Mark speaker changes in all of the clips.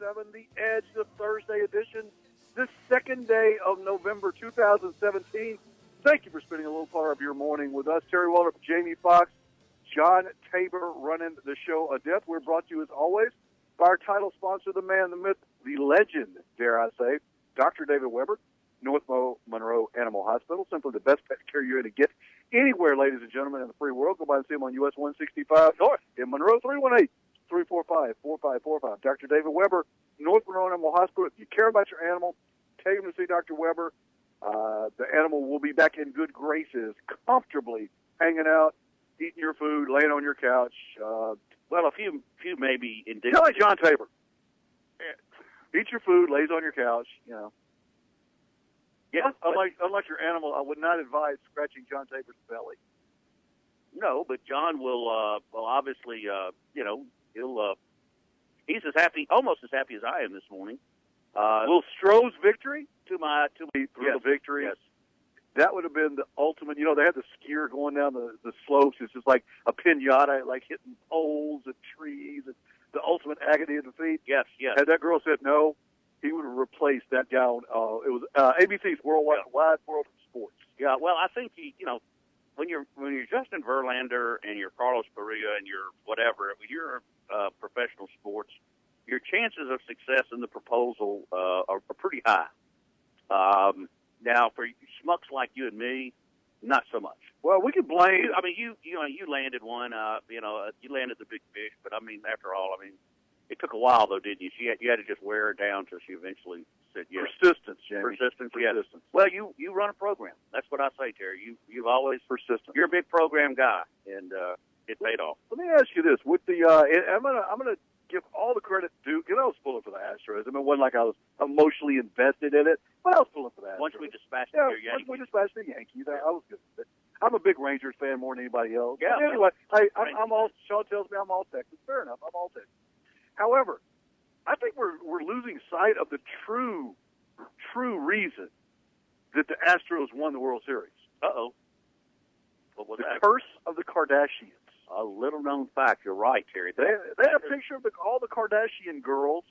Speaker 1: 977 The Edge, the Thursday edition, this second day of November 2017. Thank you for spending a little part of your morning with us. Terry Waldrop, Jamie Fox, John Tabor running the show a death. We're brought to you as always by our title sponsor, the man, the myth, the legend, dare I say, Dr. David Weber, North Monroe Animal Hospital. Simply the best pet care you're going to get anywhere, ladies and gentlemen, in the free world. Go by and see him on US 165 North in Monroe, 318 345 4545. Dr. David Weber, North Monroe Animal Hospital. If you care about your animal, take him to see Dr. Weber. Uh, the animal will be back in good graces, comfortably hanging out, eating your food, laying on your couch. Uh,
Speaker 2: well, a few, few maybe indeed.
Speaker 1: Tell like John Tabor. Eat your food, lays on your couch, you know.
Speaker 2: Yeah,
Speaker 1: unlike unlike your animal, I would not advise scratching John Tabor's belly.
Speaker 2: No, but John will. Uh, well, obviously, uh, you know, he'll. Uh, he's as happy, almost as happy as I am this morning.
Speaker 1: Uh, Will Stroh's victory
Speaker 2: to my to
Speaker 1: through
Speaker 2: yes,
Speaker 1: the victory?
Speaker 2: Yes.
Speaker 1: That would have been the ultimate. You know, they had the skier going down the the slopes. It's just like a pinata, like hitting poles and trees. And the ultimate agony of defeat.
Speaker 2: Yes, yes.
Speaker 1: Had that girl said no, he would have replaced that gown. Uh, it was uh, ABC's Worldwide
Speaker 2: Yeah.
Speaker 1: Wide World of Sports.
Speaker 2: Yeah, well, I think he, you know, when you're when you're Justin Verlander and you're Carlos Correa and you're whatever, when you're uh, professional sports, your chances of success in the proposal uh, are, are pretty high. Um, now, for schmucks like you and me, not so much.
Speaker 1: Well, we could blame.
Speaker 2: I mean, you you know you landed one. Uh, you know, uh, you landed the big fish, but I mean, after all, I mean, it took a while though, didn't you? She had, you had to just wear her down till she eventually said yes.
Speaker 1: Persistence, Jamie.
Speaker 2: Persistence, yes.
Speaker 1: Persistence.
Speaker 2: Well, you you run a program. That's what I say, Terry. You you've always
Speaker 1: Persistence.
Speaker 2: you're a big program guy, and uh, it paid off.
Speaker 1: Let me ask you this: with the, uh, I'm gonna, I'm gonna give all the credit due. Because I was pulling for the Astros. I mean, it wasn't like I was emotionally invested in it, but I was pulling for the Astros.
Speaker 2: Once we dispatched
Speaker 1: yeah, once
Speaker 2: Yankees,
Speaker 1: we dispatched the Yankees, I, I was good. with it. I'm a big Rangers fan more than anybody else.
Speaker 2: Yeah.
Speaker 1: But anyway, I, I'm, I'm all. Sean tells me I'm all Texas. Fair enough. I'm all Texas. However, I think we're we're losing sight of the true, true reason that the Astros won the World Series.
Speaker 2: uh oh, what was
Speaker 1: The
Speaker 2: that?
Speaker 1: curse of the Kardashians.
Speaker 2: A little known fact. You're right, Terry.
Speaker 1: They, they had a picture of the, all the Kardashian girls,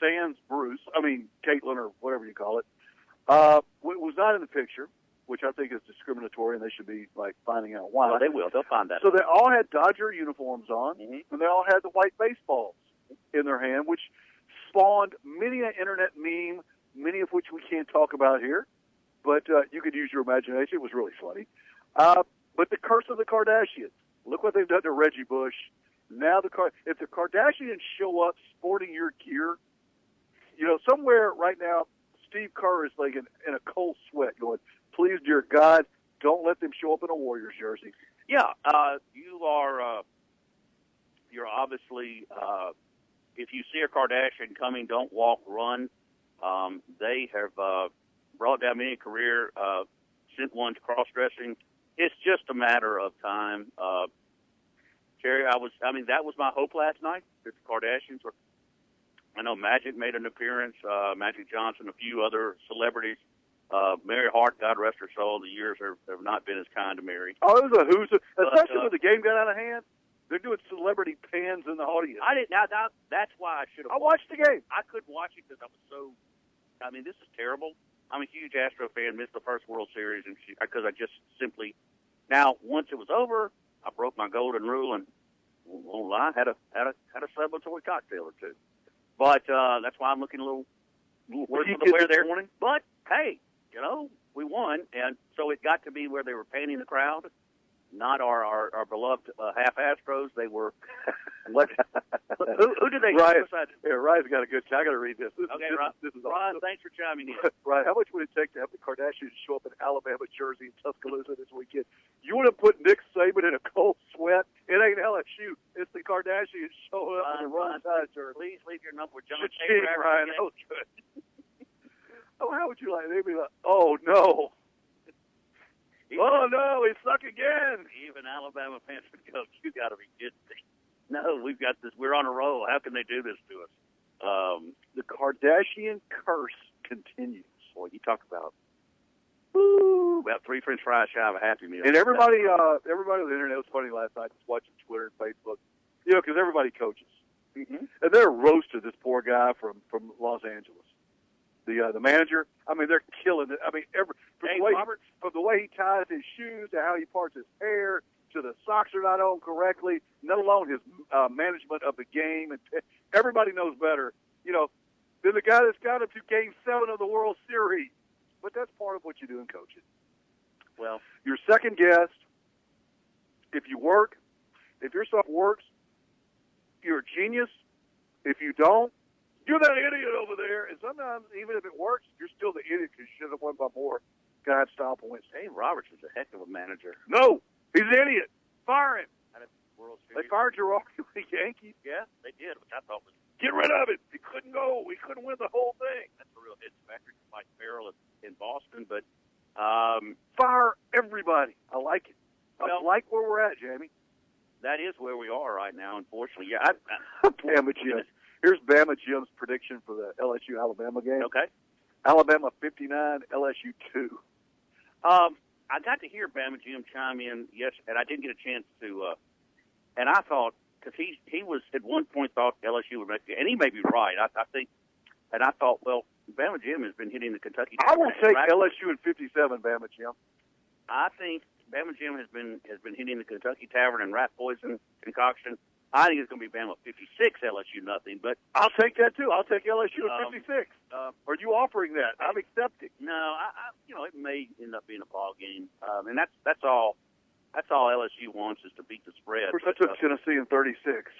Speaker 1: sans Bruce, I mean, Caitlyn or whatever you call it, uh, was not in the picture, which I think is discriminatory and they should be, like, finding out why.
Speaker 2: Well, they will. They'll find that.
Speaker 1: So they all had Dodger uniforms on,
Speaker 2: Mhm.
Speaker 1: and they all had the white baseballs in their hand, which spawned many an internet meme, many of which we can't talk about here, but uh, you could use your imagination. It was really funny. Uh, but the curse of the Kardashians. Look what they've done to Reggie Bush. Now the Car- if the Kardashians show up sporting your gear, you know somewhere right now, Steve Kerr is like in, in a cold sweat, going, "Please, dear God, don't let them show up in a Warriors jersey."
Speaker 2: Yeah, uh, you are. Uh, you're obviously. Uh, if you see a Kardashian coming, don't walk, run. Um, they have uh, brought down many career, uh, sent one to cross dressing. It's just a matter of time. Uh, Jerry, I was. I mean, that was my hope last night. That the Kardashians were. I know Magic made an appearance. Uh, Magic Johnson, a few other celebrities. Uh, Mary Hart, God rest her soul. The years have, have not been as kind to Mary.
Speaker 1: Oh, it was a who's, especially
Speaker 2: uh,
Speaker 1: when the game got out of hand. They're doing celebrity pans in the audience.
Speaker 2: I didn't. Now that, that's why I should have.
Speaker 1: I watched the game.
Speaker 2: I couldn't watch it because I was so. I mean, this is terrible. I'm a huge Astro fan. Missed the first World Series, and because I just simply. Now, once it was over, I broke my golden rule and won't lie, had a had a had a celebratory cocktail or two. But uh, that's why I'm looking a little, little worse for
Speaker 1: you
Speaker 2: the wear there.
Speaker 1: morning?
Speaker 2: But hey, you know, we won, and so it got to be where they were painting the crowd. Not our our, our beloved uh, half Astros. They were what? who, who did they?
Speaker 1: Ryan, yeah, Ryan's got a good. I got to read this. this
Speaker 2: Okay,
Speaker 1: this,
Speaker 2: Ron.
Speaker 1: this is
Speaker 2: Ron,
Speaker 1: awesome.
Speaker 2: thanks for chiming in.
Speaker 1: Ryan, how much would it take to have the Kardashians show up in Alabama jersey in Tuscaloosa this weekend? You want to put Nick Saban in a cold sweat? It ain't LSU. It's the Kardashians showing up in the
Speaker 2: Ron,
Speaker 1: wrong side jersey.
Speaker 2: Please leave your number with John
Speaker 1: Ryan. That was good. oh, how would you like? They'd be like, "Oh no, oh no, he suck again."
Speaker 2: even Alabama fans would go, "You got to be kidding me!" No, we've got this. We're on a roll. How can they do this to us? Um,
Speaker 1: The Kardashian curse continues.
Speaker 2: boy, you talk about. Woo, about three French fries shy of a Happy Meal.
Speaker 1: And everybody, uh, everybody on the internet was funny last night, just watching Twitter and Facebook. You know, because everybody coaches,
Speaker 2: Mhm.
Speaker 1: and they're roasted this poor guy from from Los Angeles. The uh, the manager, I mean, they're killing it. I mean, every from
Speaker 2: Dave
Speaker 1: the way
Speaker 2: Roberts?
Speaker 1: from the way he ties his shoes to how he parts his hair to the socks are not on correctly, let alone his uh, management of the game. And everybody knows better, you know, than the guy that's got him to Game Seven of the World Series. But that's part of what you do in coaching.
Speaker 2: Well,
Speaker 1: You're second guessed. If you work, if your stuff works, you're a genius. If you don't, you're that idiot over there. And sometimes, even if it works, you're still the idiot because you should have won by more. God style points.
Speaker 2: Dave Roberts is a heck of a manager.
Speaker 1: No, he's an idiot. Fire him.
Speaker 2: And it's world
Speaker 1: They fired Girardi with the Yankees.
Speaker 2: Yeah, they did, which I thought was
Speaker 1: Get rid of it. He couldn't go. He couldn't win the whole thing.
Speaker 2: that's a real hit factory for Mike Farrell in, Boston. But um,
Speaker 1: Fire everybody. I like it. I
Speaker 2: Well-
Speaker 1: like where we're at, Jamie.
Speaker 2: that is where we are right now. Unfortunately, yeah. I, I,
Speaker 1: Bama Jim. Here's Bama Jim's prediction for the LSU Alabama game.
Speaker 2: okay.
Speaker 1: Alabama 59, LSU 2.
Speaker 2: Um, I got to hear Bama Jim chime in, yes, and I didn't get a chance to. Uh, and I thought because he he was at one point thought LSU would make it, and he may be right. I, I think, and I thought, well, Bama Jim has been hitting the Kentucky.
Speaker 1: I will take
Speaker 2: Right.
Speaker 1: LSU in 57, Bama Jim.
Speaker 2: I think Bama Jim has been has been hitting the Kentucky Tavern and Rat Poison concoction. I think it's going to be Bama 56, LSU nothing. But
Speaker 1: I'll take that too. I'll take LSU at
Speaker 2: Um,
Speaker 1: 56.
Speaker 2: uh,
Speaker 1: Are you offering that? I'm accepting.
Speaker 2: no, I, I you know it may end up being a ball game, um, and that's that's all. That's all LSU wants is to beat the spread.
Speaker 1: Of course, I
Speaker 2: But,
Speaker 1: took
Speaker 2: uh,
Speaker 1: Tennessee in 36.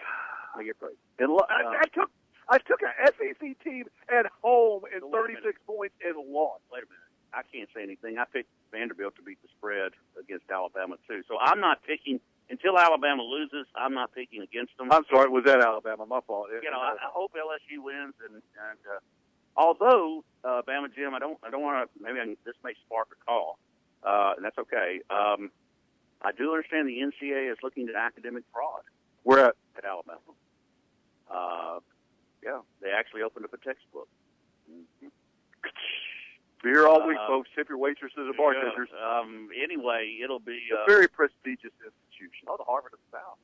Speaker 2: I get right.
Speaker 1: And lo-
Speaker 2: Uh,
Speaker 1: I, I took I took an SEC team at home in
Speaker 2: So wait a
Speaker 1: 36 points and lost.
Speaker 2: wait a minute. I can't say anything. I picked Vanderbilt to beat the spread against Alabama too. So I'm not picking until Alabama loses. I'm not picking against them.
Speaker 1: I'm sorry, was that Alabama? My fault.
Speaker 2: you know, I, I hope LSU wins, and and uh, although uh, Bama Jim, I don't I don't want to. Maybe I can, this may spark a call, uh, and that's okay. Um, I do understand the NCAA is looking at academic fraud
Speaker 1: we're at.
Speaker 2: at Alabama. Uh, yeah, they actually opened up a textbook.
Speaker 1: Beer all week,
Speaker 2: Uh,
Speaker 1: folks. Tip your waitresses and bartenders.
Speaker 2: Yeah, Um, anyway, it'll be.
Speaker 1: A
Speaker 2: Uh,
Speaker 1: very prestigious institution.
Speaker 2: oh, the Harvard of the South.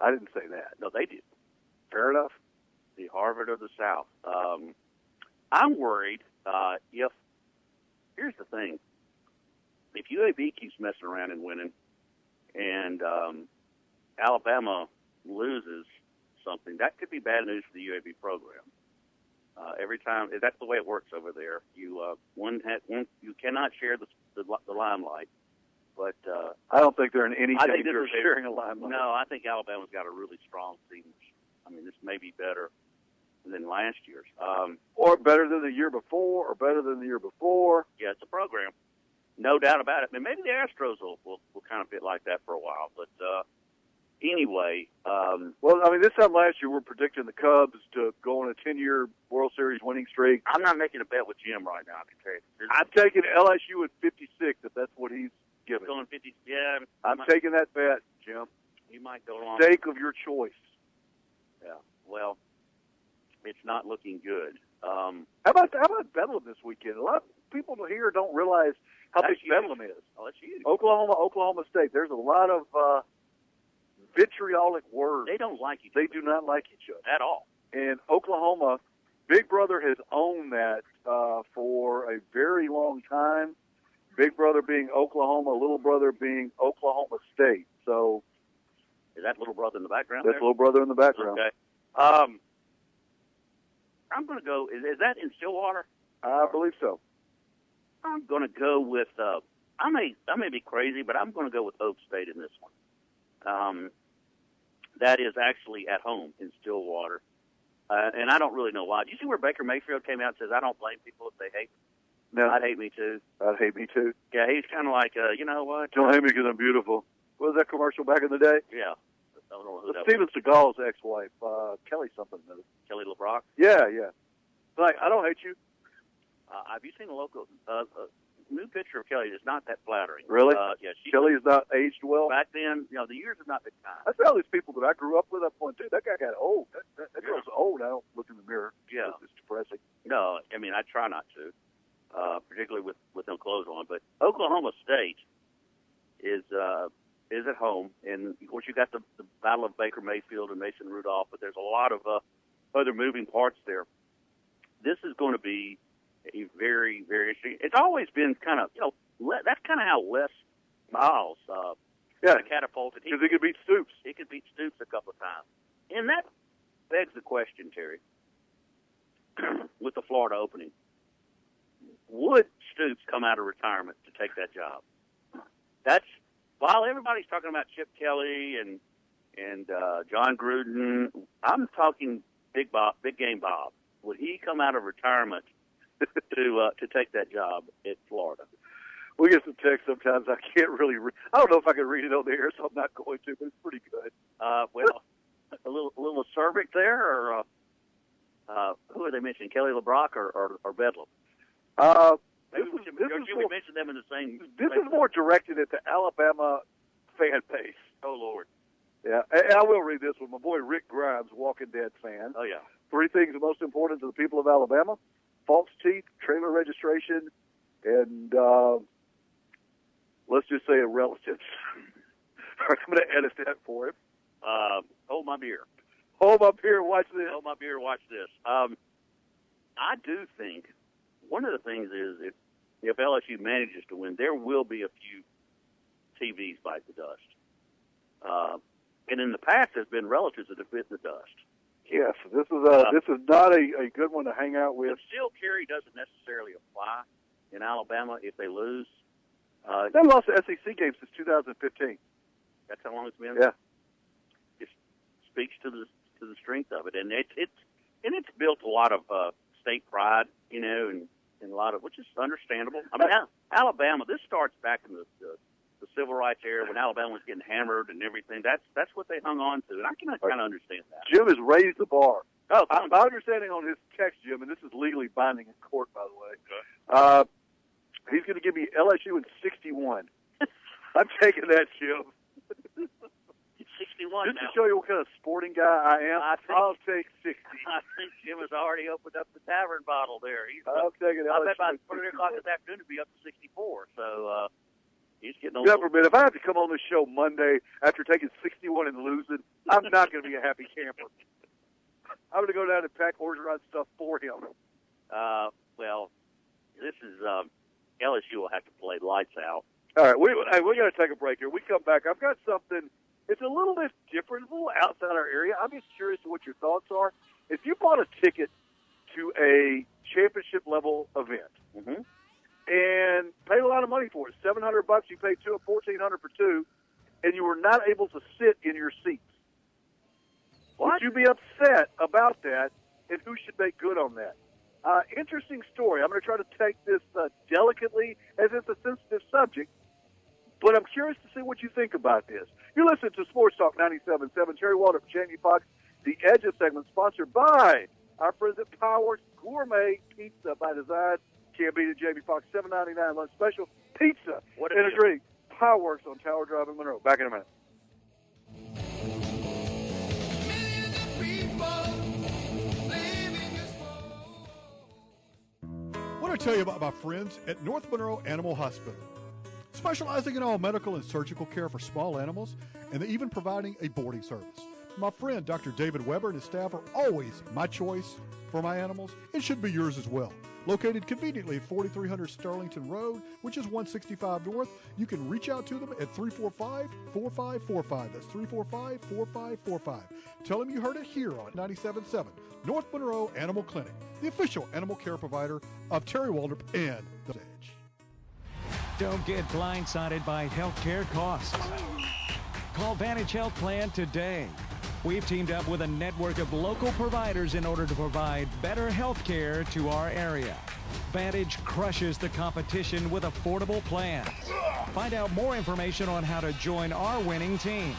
Speaker 1: I didn't say that.
Speaker 2: No, they did.
Speaker 1: Fair enough.
Speaker 2: the Harvard of the South. Um, I'm worried uh, if here's the thing: if UAB keeps messing around and winning, and um, Alabama loses something, that could be bad news for the UAB program. Uh, every time that's the way it works over there. You uh, one, ha- one you cannot share the the, the limelight, but uh,
Speaker 1: I don't think they're in any
Speaker 2: I
Speaker 1: danger of sharing a limelight.
Speaker 2: no, I think Alabama's got a really strong team. I mean, this may be better than last year's. Um,
Speaker 1: Or better than the year before, or better than the year before.
Speaker 2: yeah, it's a program, no doubt about it. And maybe the Astros will, will, will kind of fit like that for a while. But uh, anyway, um,
Speaker 1: Well, I mean, this time last year, we're predicting the Cubs to go on a 10-year World Series winning streak.
Speaker 2: I'm not making a bet with Jim right now. I can tell you.
Speaker 1: I'm taking LSU at 56 if that's what he's giving.
Speaker 2: going 50. Yeah,
Speaker 1: I'm
Speaker 2: might,
Speaker 1: taking that bet, Jim.
Speaker 2: you might go along.
Speaker 1: Stake of your choice.
Speaker 2: Yeah. Well, it's not looking good. Um,
Speaker 1: How about how about Bedlam this weekend? A lot of people here don't realize how big
Speaker 2: huge.
Speaker 1: Bedlam is.
Speaker 2: oh, that's huge.
Speaker 1: Oklahoma, Oklahoma State. There's a lot of uh, vitriolic words.
Speaker 2: They don't like each
Speaker 1: They do not like each other.
Speaker 2: at all.
Speaker 1: And Oklahoma, Big Brother has owned that uh, for a very long time. Big Brother being Oklahoma, Little Brother being Oklahoma State. So
Speaker 2: Is that little brother in the background
Speaker 1: that's
Speaker 2: there?
Speaker 1: Little Brother in the background.
Speaker 2: Okay. Um, I'm going to go. Is, is that in Stillwater?
Speaker 1: I believe so.
Speaker 2: I'm going to go with uh, I may I may be crazy, but I'm going to go with Okie State in this one. Um, that is actually at home in Stillwater, uh, and I don't really know why. Do you see where Baker Mayfield came out and says, "I don't blame people if they hate." Me.
Speaker 1: No,
Speaker 2: I'd hate me too.
Speaker 1: I'd hate me too.
Speaker 2: Yeah, he's kind of like, uh, you know what?
Speaker 1: Don't hate me because I'm beautiful. What was that commercial back in the day?
Speaker 2: Yeah. I don't know who that
Speaker 1: Steven Seagal's ex-wife, uh, Kelly something.
Speaker 2: Kelly LeBrock.
Speaker 1: Yeah, yeah. Like, I don't hate you.
Speaker 2: Uh, have you seen a local uh, uh, new picture of Kelly? It's not that flattering.
Speaker 1: Really?
Speaker 2: Uh, yeah. She,
Speaker 1: Kelly is not aged well.
Speaker 2: Back then, you know, the years have not been kind.
Speaker 1: I see all these people that I grew up with. I'm going, dude, that guy got old. That, that, that girl's old. I don't look in the mirror.
Speaker 2: Yeah.
Speaker 1: It's, it's depressing.
Speaker 2: No, I mean I try not to, uh, particularly with with no clothes on. But Oklahoma State is uh, is at home, and of course you got the, the Battle of Baker Mayfield and Mason Rudolph, but there's a lot of uh, other moving parts there. This is going to be a very very interesting. It's always been kind of you know le- that's kind of how Les Miles uh,
Speaker 1: Yeah,
Speaker 2: catapulted. He
Speaker 1: because he could beat Stoops.
Speaker 2: he could beat Stoops a couple of times. And that begs the question, Terry, with the Florida opening. Would Stoops come out of retirement to take that job? That's while everybody's talking about Chip Kelly and and uh, Jon Gruden. I'm talking Big Bob, Big Game Bob. Would he come out of retirement to uh, to take that job in Florida?
Speaker 1: We get some text sometimes. I can't really. Re- I don't know if I can read it on the air, so I'm not going to. But it's pretty good.
Speaker 2: Uh, well, a little a little acerbic there, or uh, uh, who are they mentioning? Kelly LeBrock or, or, or Bedlam?
Speaker 1: Uh,
Speaker 2: Maybe
Speaker 1: This
Speaker 2: we
Speaker 1: is-
Speaker 2: should,
Speaker 1: this
Speaker 2: or
Speaker 1: is
Speaker 2: should we
Speaker 1: more-
Speaker 2: mention them in the same?
Speaker 1: this is more directed at the Alabama fan base.
Speaker 2: Oh Lord!
Speaker 1: Yeah, and I will read this one. My boy Rick Grimes, Walking Dead fan.
Speaker 2: Oh yeah.
Speaker 1: Three things most important to the people of Alabama: false teeth, trailer registration, and uh, let's just say a relative. I'm going to edit that for him.
Speaker 2: Uh, hold my beer.
Speaker 1: Hold up here watch this.
Speaker 2: Hold my beer. Watch this. Um, I do think one of the things is if if LSU manages to win, there will be a few TVs bite the dust. Uh, and in the past, there's been relatives that have bitten the dust.
Speaker 1: Yes, this is uh, this is not a, a good one to hang out with.
Speaker 2: Still, carry doesn't necessarily apply in Alabama if they lose. Uh,
Speaker 1: They lost the SEC game since 2015.
Speaker 2: that's how long it's been.
Speaker 1: Yeah.
Speaker 2: It speaks to the to the strength of it, and it's it's and it's built a lot of uh, state pride, you know, and, and a lot of which is understandable. I mean, Alabama. This starts back in the civil rights era when Alabama was getting hammered and everything. That's that's what they hung on to, and I can kind of understand that.
Speaker 1: Jim has raised the bar.
Speaker 2: Oh,
Speaker 1: I, my understanding on his text, Jim, and this is legally binding in court, by the way. Uh, he's going to give me LSU in 61. I'm taking that, Jim.
Speaker 2: 61
Speaker 1: Just to
Speaker 2: now.
Speaker 1: show you what kind of sporting guy I am,
Speaker 2: I think-
Speaker 1: I'll take 60.
Speaker 2: I think Jim has already opened up the tavern bottle there. He's,
Speaker 1: I'm taking
Speaker 2: I bet by
Speaker 1: in
Speaker 2: three o'clock this afternoon to be up to 64. So uh, he's getting
Speaker 1: Never been. If I have to come on the show Monday after taking 61 and losing, I'm not going to be a happy camper. I'm going to go down and pack Orgeron stuff for him.
Speaker 2: Uh, well, this is um, LSU will have to play lights out.
Speaker 1: All right, we hey, we got to take a break here. We come back. I've got something. It's a little bit different, a little outside our area. I'm just curious what your thoughts are. If you bought a ticket to a championship level event
Speaker 2: Mm-hmm.
Speaker 1: And paid a lot of money for it, seven hundred bucks, you paid two fourteen hundred for two, and you were not able to sit in your seats,
Speaker 2: What?
Speaker 1: would you be upset about that? And who should make good on that? Uh, interesting story. I'm going to try to take this uh, delicately, as it's a sensitive subject, but I'm curious to see what you think about this. You're listening to Sports Talk 97.7. Terry Waldrop, from Jamie Fox, the Edge of segment, sponsored by our friends at Powers Gourmet Pizza by Design. Can't beat it, Jamie Fox, seven ninety nine lunch special pizza
Speaker 2: What
Speaker 1: and
Speaker 2: a
Speaker 1: a
Speaker 2: deal.
Speaker 1: drink. Powerworks on Tower Drive in Monroe. Back in a minute.
Speaker 3: want to tell you about my friends at North Monroe Animal Hospital. Specializing in all medical and surgical care for small animals, and even providing a boarding service. My friend Dr. David Weber and his staff are always my choice for my animals. It should be yours as well. Located conveniently at 4300 Sterlington Road, which is 165 North, you can reach out to them at 345 4545. That's 345 4545. Tell them you heard it here on 97.7 North Monroe Animal Clinic, the official animal care provider of Terry Waldrop and The Edge.
Speaker 4: Don't get blindsided by healthcare costs. Call Vantage Health Plan today. We've teamed up with a network of local providers in order to provide better health care to our area. Vantage crushes the competition with affordable plans. Find out more information on how to join our winning team.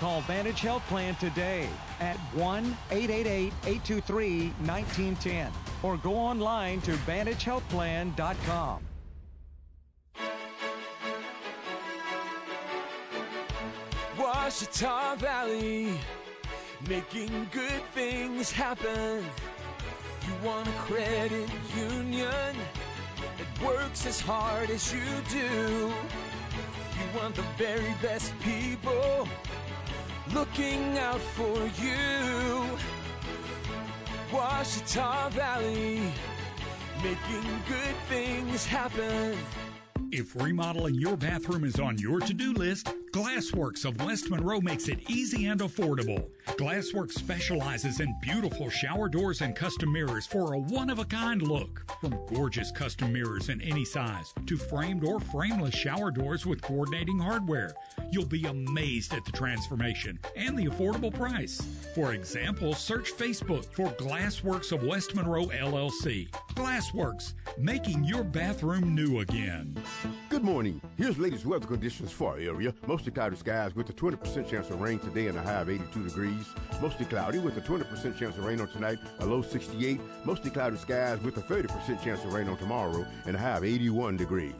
Speaker 4: Call Vantage Health Plan today at 1 888 823 1910 or go online to VantageHealthPlan.com.
Speaker 5: Ouachita Valley, making good things happen. You want a credit union that works as hard as you do. You want the very best people looking out for you. Ouachita Valley, making good things happen.
Speaker 6: If remodeling your bathroom is on your to do list, Glassworks of West Monroe makes it easy and affordable. Glassworks specializes in beautiful shower doors and custom mirrors for a one of a kind look. From gorgeous custom mirrors in any size to framed or frameless shower doors with coordinating hardware, you'll be amazed at the transformation and the affordable price. For example, search Facebook for Glassworks of West Monroe LLC. Glassworks, making your bathroom new again.
Speaker 7: Good morning. Here's latest weather conditions for our area. Mostly cloudy skies with a 20% chance of rain today and a high of 82 degrees. Mostly cloudy with a 20% chance of rain on tonight, a low 68. Mostly cloudy skies with a 30% chance of rain on tomorrow and a high of 81 degrees.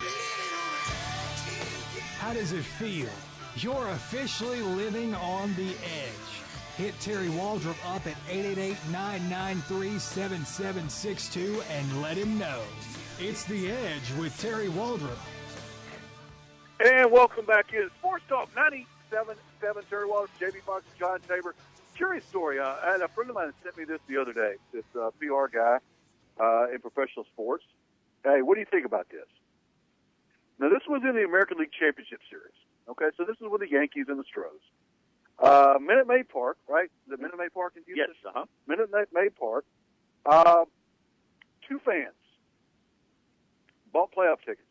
Speaker 3: How does it feel? You're officially living on the edge. Hit Terry Waldrop up at 888-993-7762 and let him know. It's The Edge with Terry Waldrop.
Speaker 1: And welcome back in Sports Talk 97.7 Terry Wallace, JB Fox, and John Tabor. Curious story. Uh, I had a friend of mine sent me this the other day. This uh, PR guy uh, in professional sports. Hey, what do you think about this? Now, this was in the American League Championship Series. Okay, so this is with the Yankees and the Stros. Uh, Minute Maid Park, right? The Minute Maid Park in Houston.
Speaker 2: Yes, uh-huh.
Speaker 1: Minute Maid Park. Uh, two fans bought playoff tickets.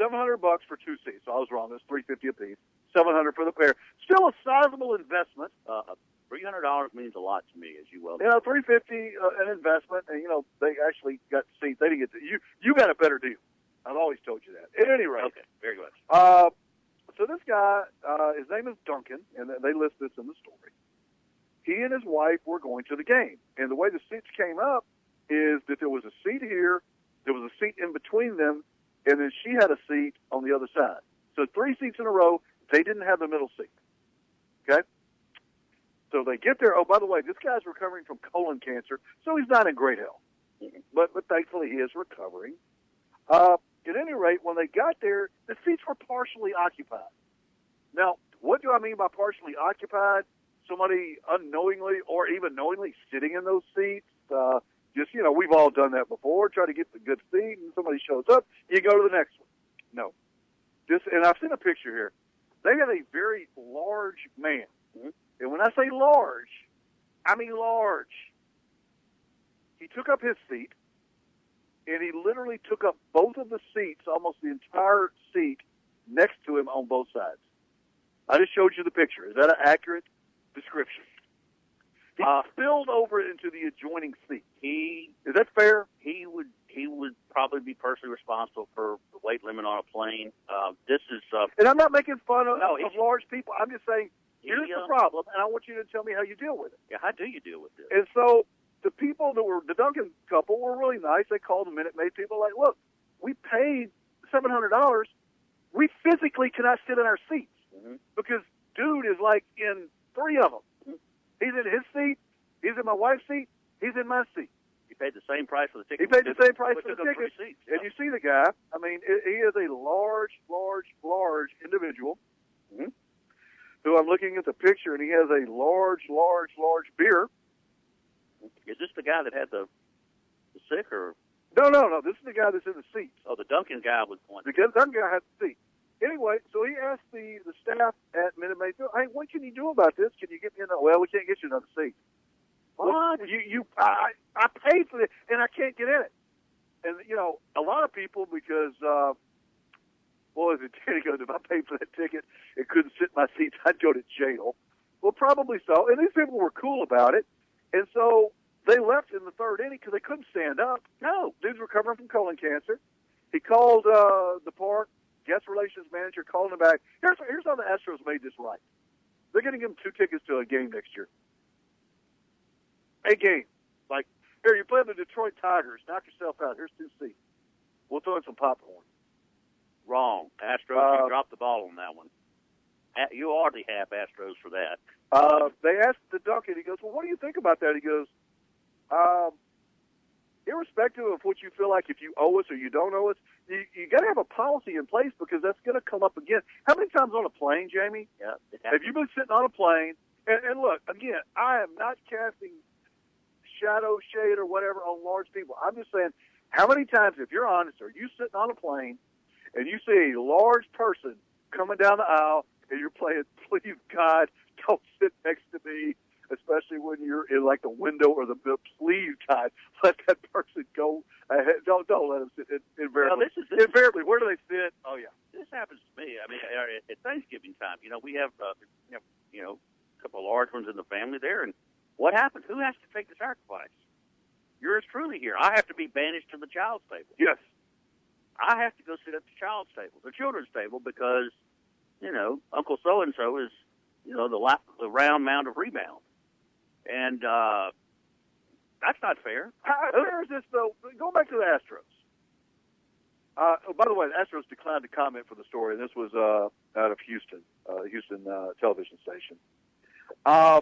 Speaker 1: Seven hundred bucks for two seats. So I was wrong. It was three fifty apiece. Seven hundred for the pair. Still a sizable investment.
Speaker 2: Uh, Three hundred dollars means a lot to me, as you well
Speaker 1: You know, three fifty uh, an investment, and you know they actually got seats. They didn't get the, you. You got a better deal. I've always told you that. At any rate,
Speaker 2: Okay, very good.
Speaker 1: uh, so this guy, uh, his name is Duncan, and they list this in the story. He and his wife were going to the game, and the way the seats came up is that there was a seat here, there was a seat in between them, and then she had a seat on the other side. So three seats in a row. They didn't have the middle seat. Okay. So they get there. Oh, by the way, this guy's recovering from colon cancer, so he's not in great health. But but thankfully he is recovering. Uh, at any rate, when they got there, the seats were partially occupied. Now, what do I mean by partially occupied? Somebody unknowingly or even knowingly sitting in those seats. Uh, just you know, we've all done that before. Try to get the good seat, and somebody shows up, you go to the next one. No, this and I've seen a picture here. They had a very large man, mm-hmm. and when I say large, I mean large. He took up his seat, and he literally took up both of the seats, almost the entire seat next to him on both sides. I just showed you the picture. Is that an accurate description?
Speaker 2: Uh,
Speaker 1: spilled over into the adjoining seat.
Speaker 2: He
Speaker 1: Is that fair?
Speaker 2: he would he would probably be personally responsible for the weight limit on a plane. Uh, this is uh,
Speaker 1: And I'm not making fun of,
Speaker 2: No,
Speaker 1: of large people. I'm just saying, here's
Speaker 2: he,
Speaker 1: the
Speaker 2: uh,
Speaker 1: problem, and I want you to tell me how you deal with it.
Speaker 2: yeah, how do you deal with this?
Speaker 1: And so the people that were the Duncan couple were really nice. They called the Minute Maid people like, look, we paid seven hundred dollars. We physically cannot sit in our seats
Speaker 2: Mhm.
Speaker 1: because dude is like in three of them. He's in his seat. He's in my wife's seat. He's in my seat.
Speaker 2: You paid the same price for the ticket.
Speaker 1: He paid the same price for the ticket.
Speaker 2: seats.
Speaker 1: And you see the guy. I mean, he is a large, large, large individual.
Speaker 2: Mhm.
Speaker 1: Who I'm looking at the picture, and he has a large, large, large beer.
Speaker 2: Is this the guy that had the, the sick or
Speaker 1: No, no, no. This is the guy that's in the seat.
Speaker 2: oh the Duncan guy was one?
Speaker 1: The Duncan guy had the seat. Anyway, so he asked the, the staff at Minute Maid, "Hey, what can you do about this? Can you get me another? Well, we can't get you another seat.
Speaker 2: What?
Speaker 1: You, you, I, I paid for it, and I can't get in it. And you know, a lot of people because uh, boys, and Danny goes, if I paid for that ticket and couldn't sit in my seats, I'd go to jail. Well, probably so. And these people were cool about it. And so they left in the third inning because they couldn't stand up. No, dude's recovering from colon cancer. He called uh, the park guest relations manager, calling him back. Here's here's how the Astros made this right. They're going to give him two tickets to a game next year. A game. Like, here, you're playing the Detroit Tigers. Knock yourself out. Here's two seats. We'll throw in some popcorn.
Speaker 2: Wrong. Astros,
Speaker 1: Uh,
Speaker 2: you dropped the ball on that one. You already have Astros for that.
Speaker 1: Uh, they asked the Duncan, he goes, Well, what do you think about that? He goes, um, Irrespective of what you feel like, if you owe us or you don't owe us, you, you got to have a policy in place because that's going to come up again. How many times on a plane, Jamie?
Speaker 2: Yeah.
Speaker 1: Have you been sitting on a plane? And, and look, again, I am not casting shadow, shade, or whatever on large people. I'm just saying, how many times, if you're honest, are you sitting on a plane and you see a large person coming down the aisle and you're playing, please God, don't sit next to me, especially when you're in like the window or the the- please let that person go ahead. Don't don't let them sit. In, invariably,
Speaker 2: Well, this is- this
Speaker 1: invariably, where do they sit? Oh yeah.
Speaker 2: this happens to me. I mean, at- Thanksgiving time, you know, we have, uh, you know, you know, a couple of large ones in the family there, and what happens? Who has to take the sacrifice? Yours truly here. I have to be banished to the child's table.
Speaker 1: Yes.
Speaker 2: I have to go sit at the child's table, the children's table, because, you know, Uncle so and so is, you know, the la- the round mound of rebound, and uh, that's not fair.
Speaker 1: How fair is this though? Going back to the Astros. Uh, oh, by the way, the Astros declined to comment for the story. And this was uh, out of Houston, uh, Houston uh, television station. Uh,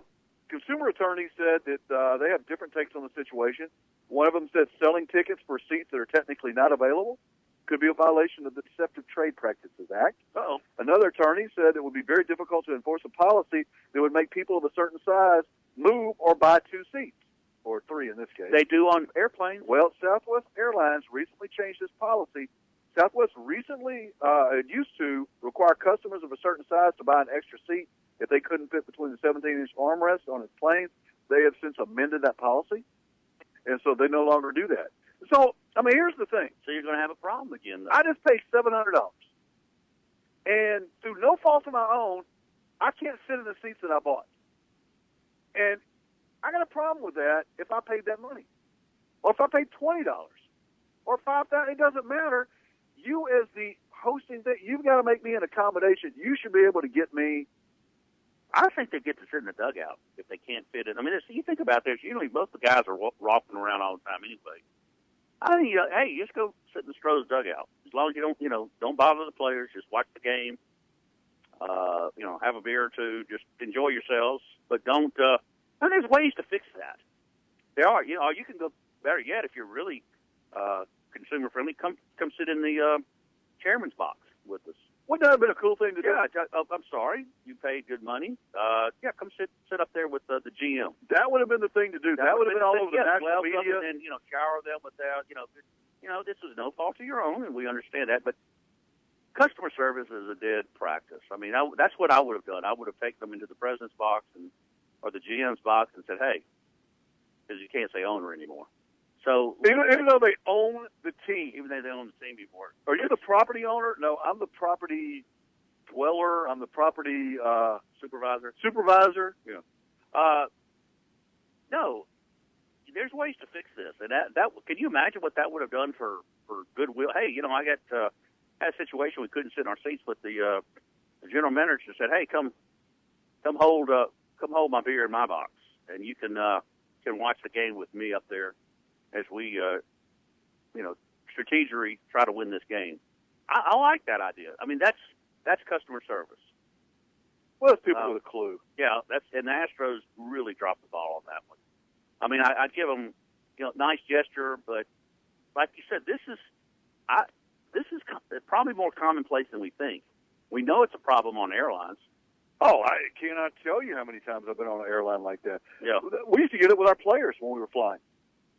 Speaker 1: consumer attorney said that uh, they have different takes on the situation. One of them said selling tickets for seats that are technically not available could be a violation of the Deceptive Trade Practices Act.
Speaker 2: Oh,
Speaker 1: Another attorney said it would be very difficult to enforce a policy that would make people of a certain size move or buy two seats, or three in this case.
Speaker 2: they do on airplanes.
Speaker 1: Well, Southwest Airlines recently changed this policy. Southwest recently uh, it used to require customers of a certain size to buy an extra seat if they couldn't fit between the 17-inch armrests on its planes. They have since amended that policy, and so they no longer do that. So, I mean, here's the thing:
Speaker 2: So you're going to have a problem again. Though.
Speaker 1: I just paid seven hundred dollars, and through no fault of my own, I can't sit in the seats that I bought, and I got a problem with that if I paid that money, or if I paid twenty dollars, or five thousand. It doesn't matter. You as the hosting thing, you've got to make me an accommodation. You should be able to get me.
Speaker 2: I think they get to sit in the dugout if they can't fit it. I mean, you think about this. Usually, most of the guys are romping around all the time anyway. I think, you know, hey, just go sit in the Stros dugout. As long as you don't, you know, don't bother the players. Just watch the game. Uh, you know, have a beer or two. Just enjoy yourselves, but don't. Uh, and there's ways to fix that. There are. You know, you can go better yet if you're really uh, consumer friendly. Come, come sit in the uh, chairman's box with us.
Speaker 1: Wouldn't that have been a cool thing to do?
Speaker 2: Yeah, I, I'm sorry. You paid good money. Uh, yeah, come sit sit up there with uh, the GM.
Speaker 1: That would have been the thing to do. That, would have been all over the
Speaker 2: yes,
Speaker 1: national media.
Speaker 2: And you know, shower them with that. You know, you know, this is no fault of your own, and we understand that. But customer service is a dead practice. I mean, I, that's what I would have done. I would have taken them into the president's box and or the GM's box and said, "Hey, because you can't say owner anymore." So
Speaker 1: Even, even though they own the team,
Speaker 2: even though they own the team before,
Speaker 1: Are you the property owner? No, I'm the property dweller. I'm the property uh,
Speaker 2: supervisor.
Speaker 1: supervisor.
Speaker 2: Yeah. Uh, no, there's ways to fix this, and that that can you imagine what that would have done for for goodwill? Hey, you know, I got uh, had a situation we couldn't sit in our seats with the, uh, the general manager said, "Hey, come come hold uh, come hold my beer in my box, and you can uh, can watch the game with me up there as we uh, you know strategically try to win this game." I, I like that idea. I mean, that's that's customer service.
Speaker 1: Well, it's people
Speaker 2: Um,
Speaker 1: with a clue.
Speaker 2: Yeah, that's and the Astros really dropped the ball on that one. I mean, I, I'd give them, you know, nice gesture, but like you said, this is, I, this is probably more commonplace than we think. We know it's a problem on airlines.
Speaker 1: Oh, I cannot tell you how many times I've been on an airline like that.
Speaker 2: Yeah.
Speaker 1: We used to get it with our players when we were flying.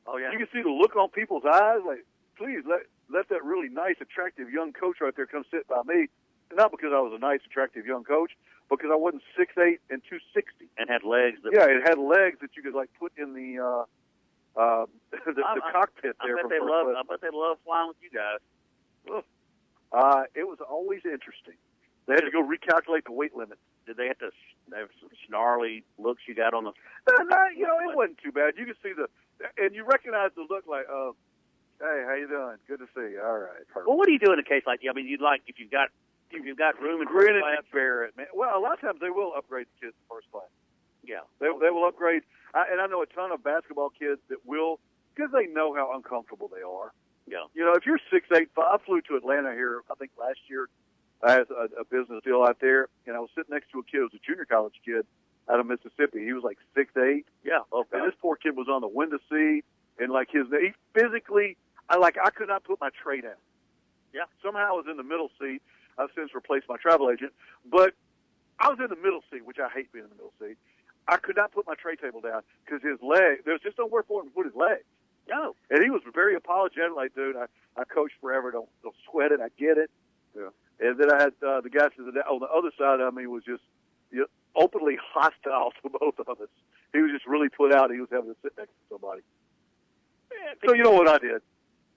Speaker 2: Oh yeah.
Speaker 1: You can see the look on people's eyes. Like, please let let that really nice, attractive young coach right there come sit by me. Not because I was a nice, attractive young coach, because I wasn't six eight and two sixty.
Speaker 2: and had legs that.
Speaker 1: Yeah, it had legs that you could like put in the uh, uh, the,
Speaker 2: I-
Speaker 1: the
Speaker 2: I-
Speaker 1: cockpit
Speaker 2: I
Speaker 1: there.
Speaker 2: bet they love.
Speaker 1: class.
Speaker 2: I bet they love flying with you guys.
Speaker 1: Uh, it was always interesting. They had to go recalculate the weight limit.
Speaker 2: Did they have to have some snarly looks you got on the?
Speaker 1: Uh, you know, it wasn't too bad. You could see the, and you recognize the look like, uh, hey, how you doing? Good to see you. All right, perfect.
Speaker 2: Well, what do you do in a case like? I mean, you'd like if you've got if you've got room in first
Speaker 1: Grin and bear it, man. Well, a lot of times they will upgrade the kids to first class.
Speaker 2: Yeah,
Speaker 1: They, they will upgrade, I, and I know a ton of basketball kids that will because they know how uncomfortable they are.
Speaker 2: yeah.
Speaker 1: You know, if you're six eight five, I flew to Atlanta here. I think last year. I had a, a business deal out there, and I was sitting next to a kid. It was a junior college kid out of Mississippi. He was like six eight.
Speaker 2: Yeah. Okay.
Speaker 1: And this poor kid was on the window seat, and like his he physically, I like I could not put my tray down.
Speaker 2: Yeah.
Speaker 1: Somehow I was in the middle seat. I've since replaced my travel agent, but I was in the middle seat, which I hate being in the middle seat. I could not put my tray table down because his leg. There was just no nowhere for him to put his leg.
Speaker 2: No.
Speaker 1: And he was very apologetic, like, dude, I, I coached forever. Don't don't sweat it. I get it. Yeah. And then I had uh, the guy to the on the other side of me was just you know, openly hostile to both of us. He was just really put out. He was having to sit next to somebody. So you know what I did?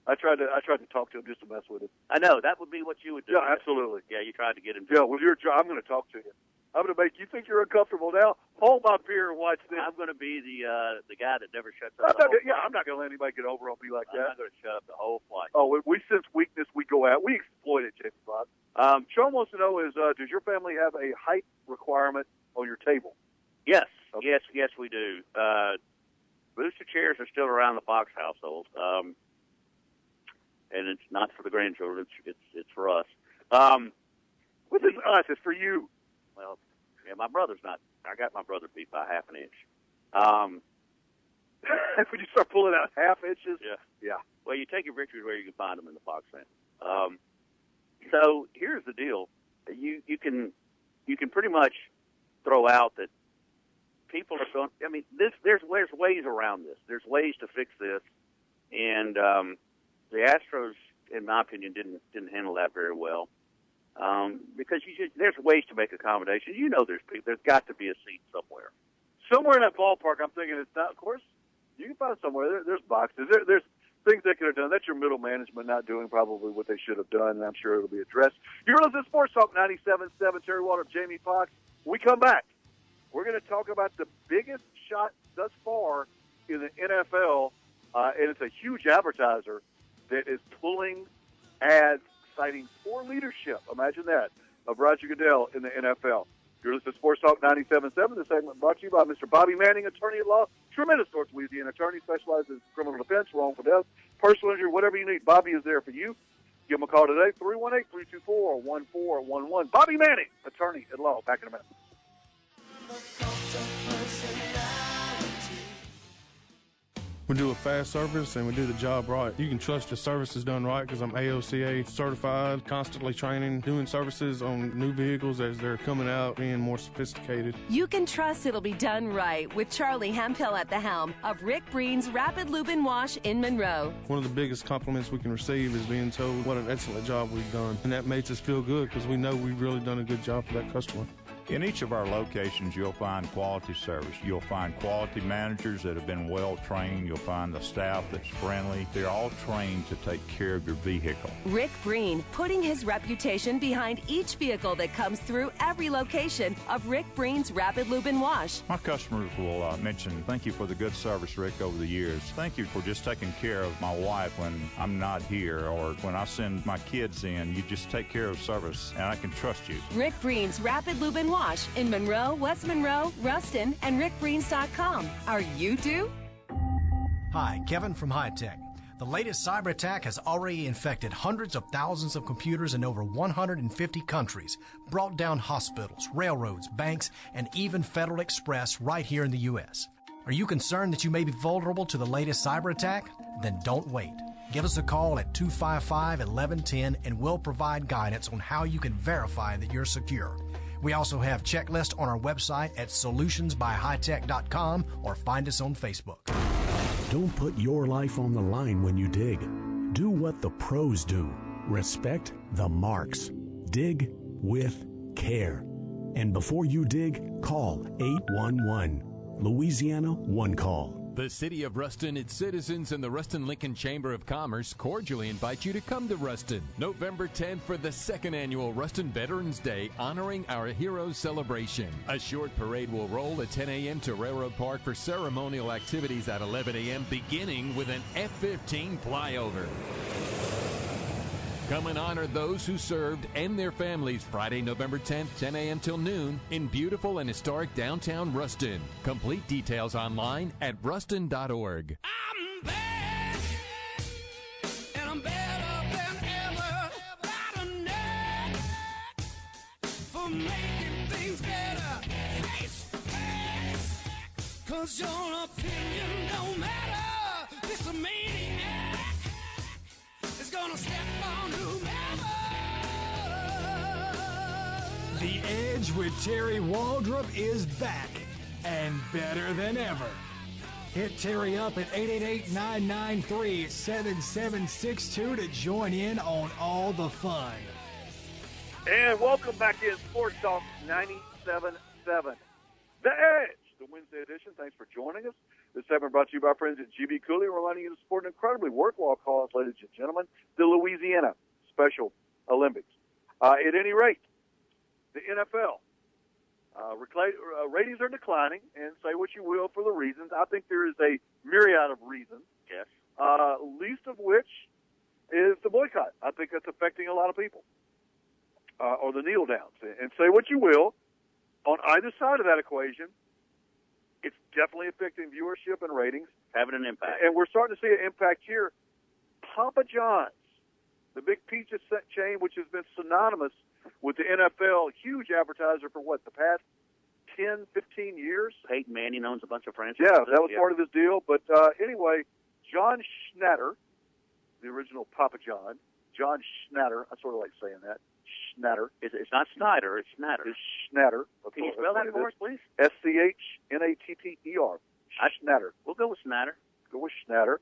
Speaker 1: I tried to I tried to talk to him just to mess with him.
Speaker 2: I know that would be what you would do.
Speaker 1: Yeah, absolutely.
Speaker 2: Yeah, you tried to get him.
Speaker 1: Yeah, with your job, I'm going to talk to you. I'm going to make you think you're uncomfortable now. Hold my beer and watch this.
Speaker 2: I'm going to be the uh, the guy that never shuts
Speaker 1: I'm
Speaker 2: up.
Speaker 1: not
Speaker 2: the
Speaker 1: gonna, yeah, I'm not going to let anybody get over on me like
Speaker 2: I'm
Speaker 1: that.
Speaker 2: not going to shut up the whole flight.
Speaker 1: Oh, we sense weakness, we go out. We exploit it, James Bond. Um, Sean wants to know is uh, does your family have a height requirement on your table?
Speaker 2: Yes,
Speaker 1: Okay.
Speaker 2: yes, yes, we do. Uh, booster chairs are still around the Fox household, um, and it's not for the grandchildren. It's it's, it's for us. Um,
Speaker 1: this us? It's for you.
Speaker 2: Well, yeah, my brother's not. I got my brother beat by half an inch. Um,
Speaker 1: when you start pulling out half inches.
Speaker 2: Yeah.
Speaker 1: Yeah.
Speaker 2: Well, you take your victories where you can find them in the Fox fan. Um, so here's the deal: you you can you can pretty much throw out that people are going. I mean, this there's there's ways around this. There's ways to fix this, and um, the Astros, in my opinion, didn't didn't handle that very well. Um, because you just, there's ways to make accommodations. You know, there's. There's got to be a seat somewhere.
Speaker 1: Somewhere in that ballpark, I'm thinking it's not. Of course, you can find somewhere. There, there's boxes. There, there's things they could have done. That's your middle management not doing probably what they should have done, and I'm sure it'll be addressed. You're listening to Sports Talk 97.7. Terry Waldrop, Jamie Fox. When we come back. We're going to talk about the biggest shot thus far in the NFL, uh, and it's a huge advertiser that is pulling ads citing poor leadership. Imagine that of Roger Goodell in the NFL. You're listening to Sports Talk 97.7. This segment brought to you by Mr. Bobby Manning, attorney at law, tremendous North Louisiana attorney, specializes in criminal defense, wrongful death, personal injury, whatever you need. Bobby is there for you. Give him a call today, 318-324-1411. Bobby Manning, attorney at law. Back in a minute.
Speaker 8: We do a fast service and we do the job right. You can trust your service is done right because I'm AOCA certified, constantly training, doing services on new vehicles as they're coming out, being more sophisticated.
Speaker 9: You can trust it'll be done right with Charlie Hemphill at the helm of Rick Breen's Rapid Lube and Wash in Monroe.
Speaker 8: One of the biggest compliments we can receive is being told what an excellent job we've done. And that makes us feel good because we know we've really done a good job for that customer.
Speaker 10: In each of our locations, you'll find quality service. You'll find quality managers that have been well trained. You'll find the staff that's friendly. They're all trained to take care of your vehicle.
Speaker 9: Rick Breen, putting his reputation behind each vehicle that comes through every location of Rick Breen's Rapid Lube and Wash.
Speaker 10: My customers will uh, mention, thank you for the good service, Rick, over the years. Thank you for just taking care of my wife when I'm not here or when I send my kids in. You just take care of service and I can trust you.
Speaker 9: Rick Breen's Rapid Lube and Wash in Monroe, West Monroe, Ruston, and rickbreens.com. Are you due?
Speaker 11: Hi, Kevin from High Tech. The latest cyber attack has already infected hundreds of thousands of computers in over 150 countries, brought down hospitals, railroads, banks, and even Federal Express right here in the U.S. Are you concerned that you may be vulnerable to the latest cyber attack? Then don't wait. Give us a call at 255 1110 and we'll provide guidance on how you can verify that you're secure. We also have checklists on our website at solutionsbyhightech.com or find us on Facebook.
Speaker 12: Don't put your life on the line when you dig. Do what the pros do. Respect the marks. Dig with care. And before you dig, call 811. Louisiana One Call.
Speaker 13: The City of Ruston, its citizens, and the Ruston Lincoln Chamber of Commerce cordially invite you to come to Ruston November 10th for the second annual Ruston Veterans Day honoring our heroes celebration. A short parade will roll at 10 a.m. to Railroad Park for ceremonial activities at 11 a.m., beginning with an F 15 flyover. Come and honor those who served and their families Friday, November 10th, 10 a.m. till noon in beautiful and historic downtown Ruston. Complete details online at ruston.org.
Speaker 5: And I'm better than ever. For making things better. Face, face. Cause your opinion don't matter.
Speaker 3: With Terry Waldrop is back and better than ever. Hit Terry up at 888-993-7762 to join in on all the fun.
Speaker 1: And welcome back in Sports Talk 97.7. The Edge, the Wednesday edition. Thanks for joining us. This segment brought to you by friends at GB Cooley. We're letting you to support an incredibly worthwhile cause, ladies and gentlemen, the Louisiana Special Olympics. Uh, at any rate, the NFL. Uh, recla- uh, ratings are declining, and say what you will for the reasons. I think there is a myriad of reasons.
Speaker 2: Yes.
Speaker 1: Uh, least of which is the boycott. I think that's affecting a lot of people, uh, or the kneel downs. And say what you will, on either side of that equation, it's definitely affecting viewership and ratings.
Speaker 2: Having an impact.
Speaker 1: And we're starting to see an impact here. Papa John's, the big pizza chain, which has been synonymous with the NFL, huge advertiser for what, the past 10, 15 years?
Speaker 2: Peyton Manning owns a bunch of franchises.
Speaker 1: Yeah, that was
Speaker 2: Yeah.
Speaker 1: part of his deal. But uh, anyway, John Schnatter, the original Papa John, John Schnatter, I sort of like saying that. Schnatter.
Speaker 2: It's, it's not Snyder, it's Schnatter.
Speaker 1: It's Schnatter.
Speaker 2: Can you spell that for us, please?
Speaker 1: S C H N A T T E R. Schnatter.
Speaker 2: We'll go with Schnatter.
Speaker 1: Go with Schnatter.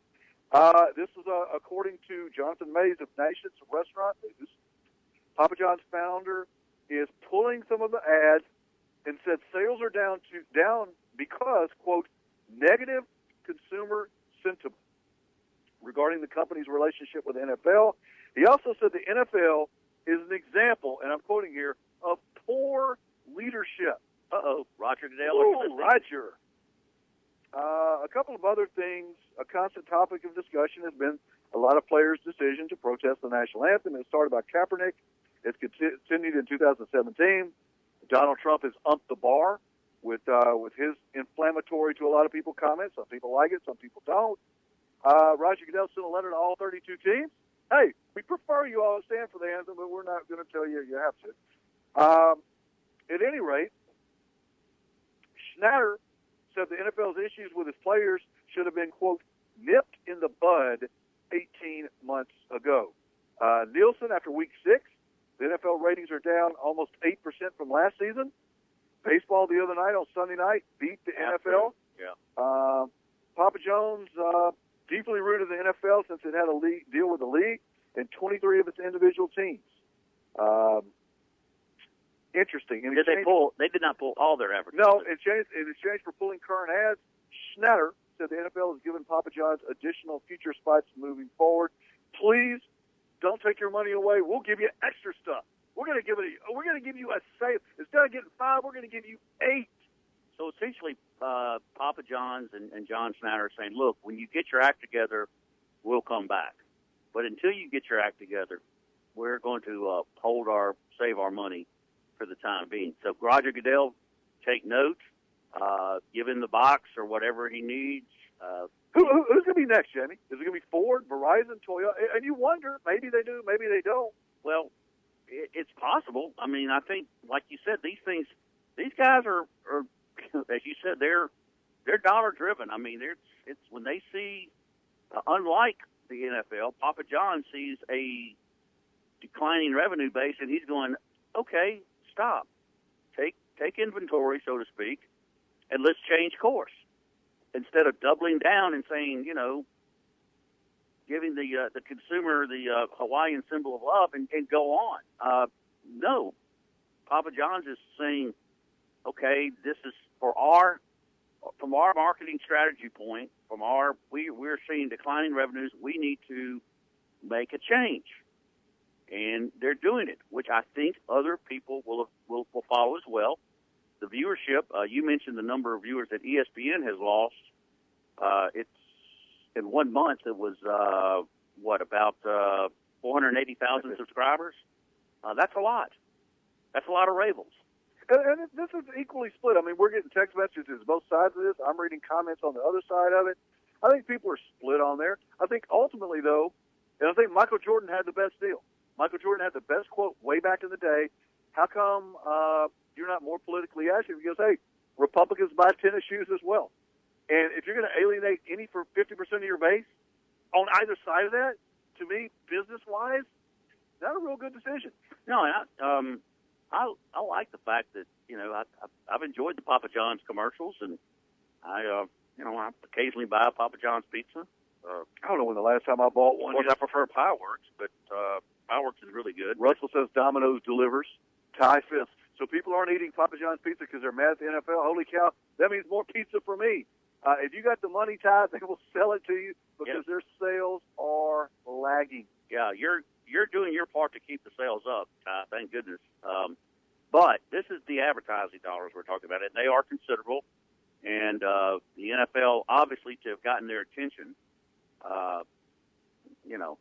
Speaker 1: Uh, this is uh, according to Jonathan Maze of Nations Restaurant News. Papa John's founder is pulling some of the ads and said sales are down to down because quote negative consumer sentiment regarding the company's relationship with the NFL. He also said the NFL is an example, and I'm quoting here, of poor leadership.
Speaker 2: Uh oh, Roger Goodell.
Speaker 1: Ooh, Roger. Uh, a couple of other things. A constant topic of discussion has been a lot of players' decision to protest the national anthem. It started by Kaepernick. It's continued in 2017. Donald Trump has upped the bar with uh, with his inflammatory to a lot of people comments. Some people like it, some people don't. Uh, Roger Goodell sent a letter to all 32 teams. Hey, we prefer you all stand for the anthem, but we're not going to tell you you have to. Um, at any rate, Schnatter said the NFL's issues with its players should have been, quote, nipped in the bud 18 months ago. Uh, Nielsen, after week six, the NFL ratings are down almost 8% from last season. Baseball the other night on Sunday night beat the NFL.
Speaker 2: Yeah.
Speaker 1: Uh, Papa John's uh, deeply rooted in the NFL since it had a league, deal with the league and 23 of its individual teams. Um, interesting. In
Speaker 2: Did they pull? They did not pull all their efforts.
Speaker 1: no, in exchange, in exchange for pulling current ads, Schnatter said the NFL has given Papa John's additional future spots moving forward. Please don't take your money away. We'll give you extra stuff. We're going to give it. A, we're going to give you a save. Instead of getting five, we're going to give you eight.
Speaker 2: So essentially, uh, Papa John's and, and John Snyder are saying, look, when you get your act together, we'll come back. But until you get your act together, we're going to uh, hold our, save our money for the time being. So Roger Goodell, take note, uh, give him the box or whatever he needs. Uh,
Speaker 1: Who, who, who's going to be next, Jamie? Is it going to be Ford, Verizon, Toyota? And you wonder, maybe they do, maybe they don't.
Speaker 2: Well, it, it's possible. I mean, I think, like you said, these things, these guys are, are as you said, they're they're dollar driven. I mean, they're it's when they see, uh, unlike the NFL, Papa John sees a declining revenue base, and he's going, okay, stop, take take inventory, so to speak, and let's change course instead of doubling down and saying, you know, giving the uh, the consumer the uh, Hawaiian symbol of love and, and go on. Uh, no, Papa John's is saying, okay, this is for our from our marketing strategy point, from our we we're seeing declining revenues. We need to make a change, and they're doing it, which I think other people will will, will follow as well. The viewership. Uh, you mentioned the number of viewers that ESPN has lost. Uh, it's in one month. It was uh, what about uh, 480,000 subscribers? Uh, that's a lot. That's a lot of Ravens.
Speaker 1: And, and this is equally split. I mean, we're getting text messages both sides of this. I'm reading comments on the other side of it. I think people are split on there. I think ultimately, though, and I think Michael Jordan had the best deal. Michael Jordan had the best quote way back in the day. How come uh, you're not more politically active? Goes, "Hey, Republicans buy tennis shoes as well." And if you're going to alienate any for 50% of your base on either side of that, to me, business wise, not a real good decision.
Speaker 2: No, and I, um, I I like the fact that you know I, I I've enjoyed the Papa John's commercials, and I uh, you know I occasionally buy a Papa John's pizza. Uh,
Speaker 1: I don't know when the last time I bought
Speaker 2: of
Speaker 1: one.
Speaker 2: course, I prefer Fireworks, but uh, Fireworks is really good.
Speaker 1: Russell says Domino's delivers. Tie fifth. So people aren't eating Papa John's pizza because they're mad at the NFL. Holy cow! That means more pizza for me. Uh, if you got the money, Ty, they will sell it to you because their sales are lagging.
Speaker 2: Yeah, you're you're doing your part to keep the sales up. Uh, thank goodness. Um, but this is the advertising dollars we're talking about, and they are considerable. And uh, the NFL, obviously, to have gotten their attention, uh, you know,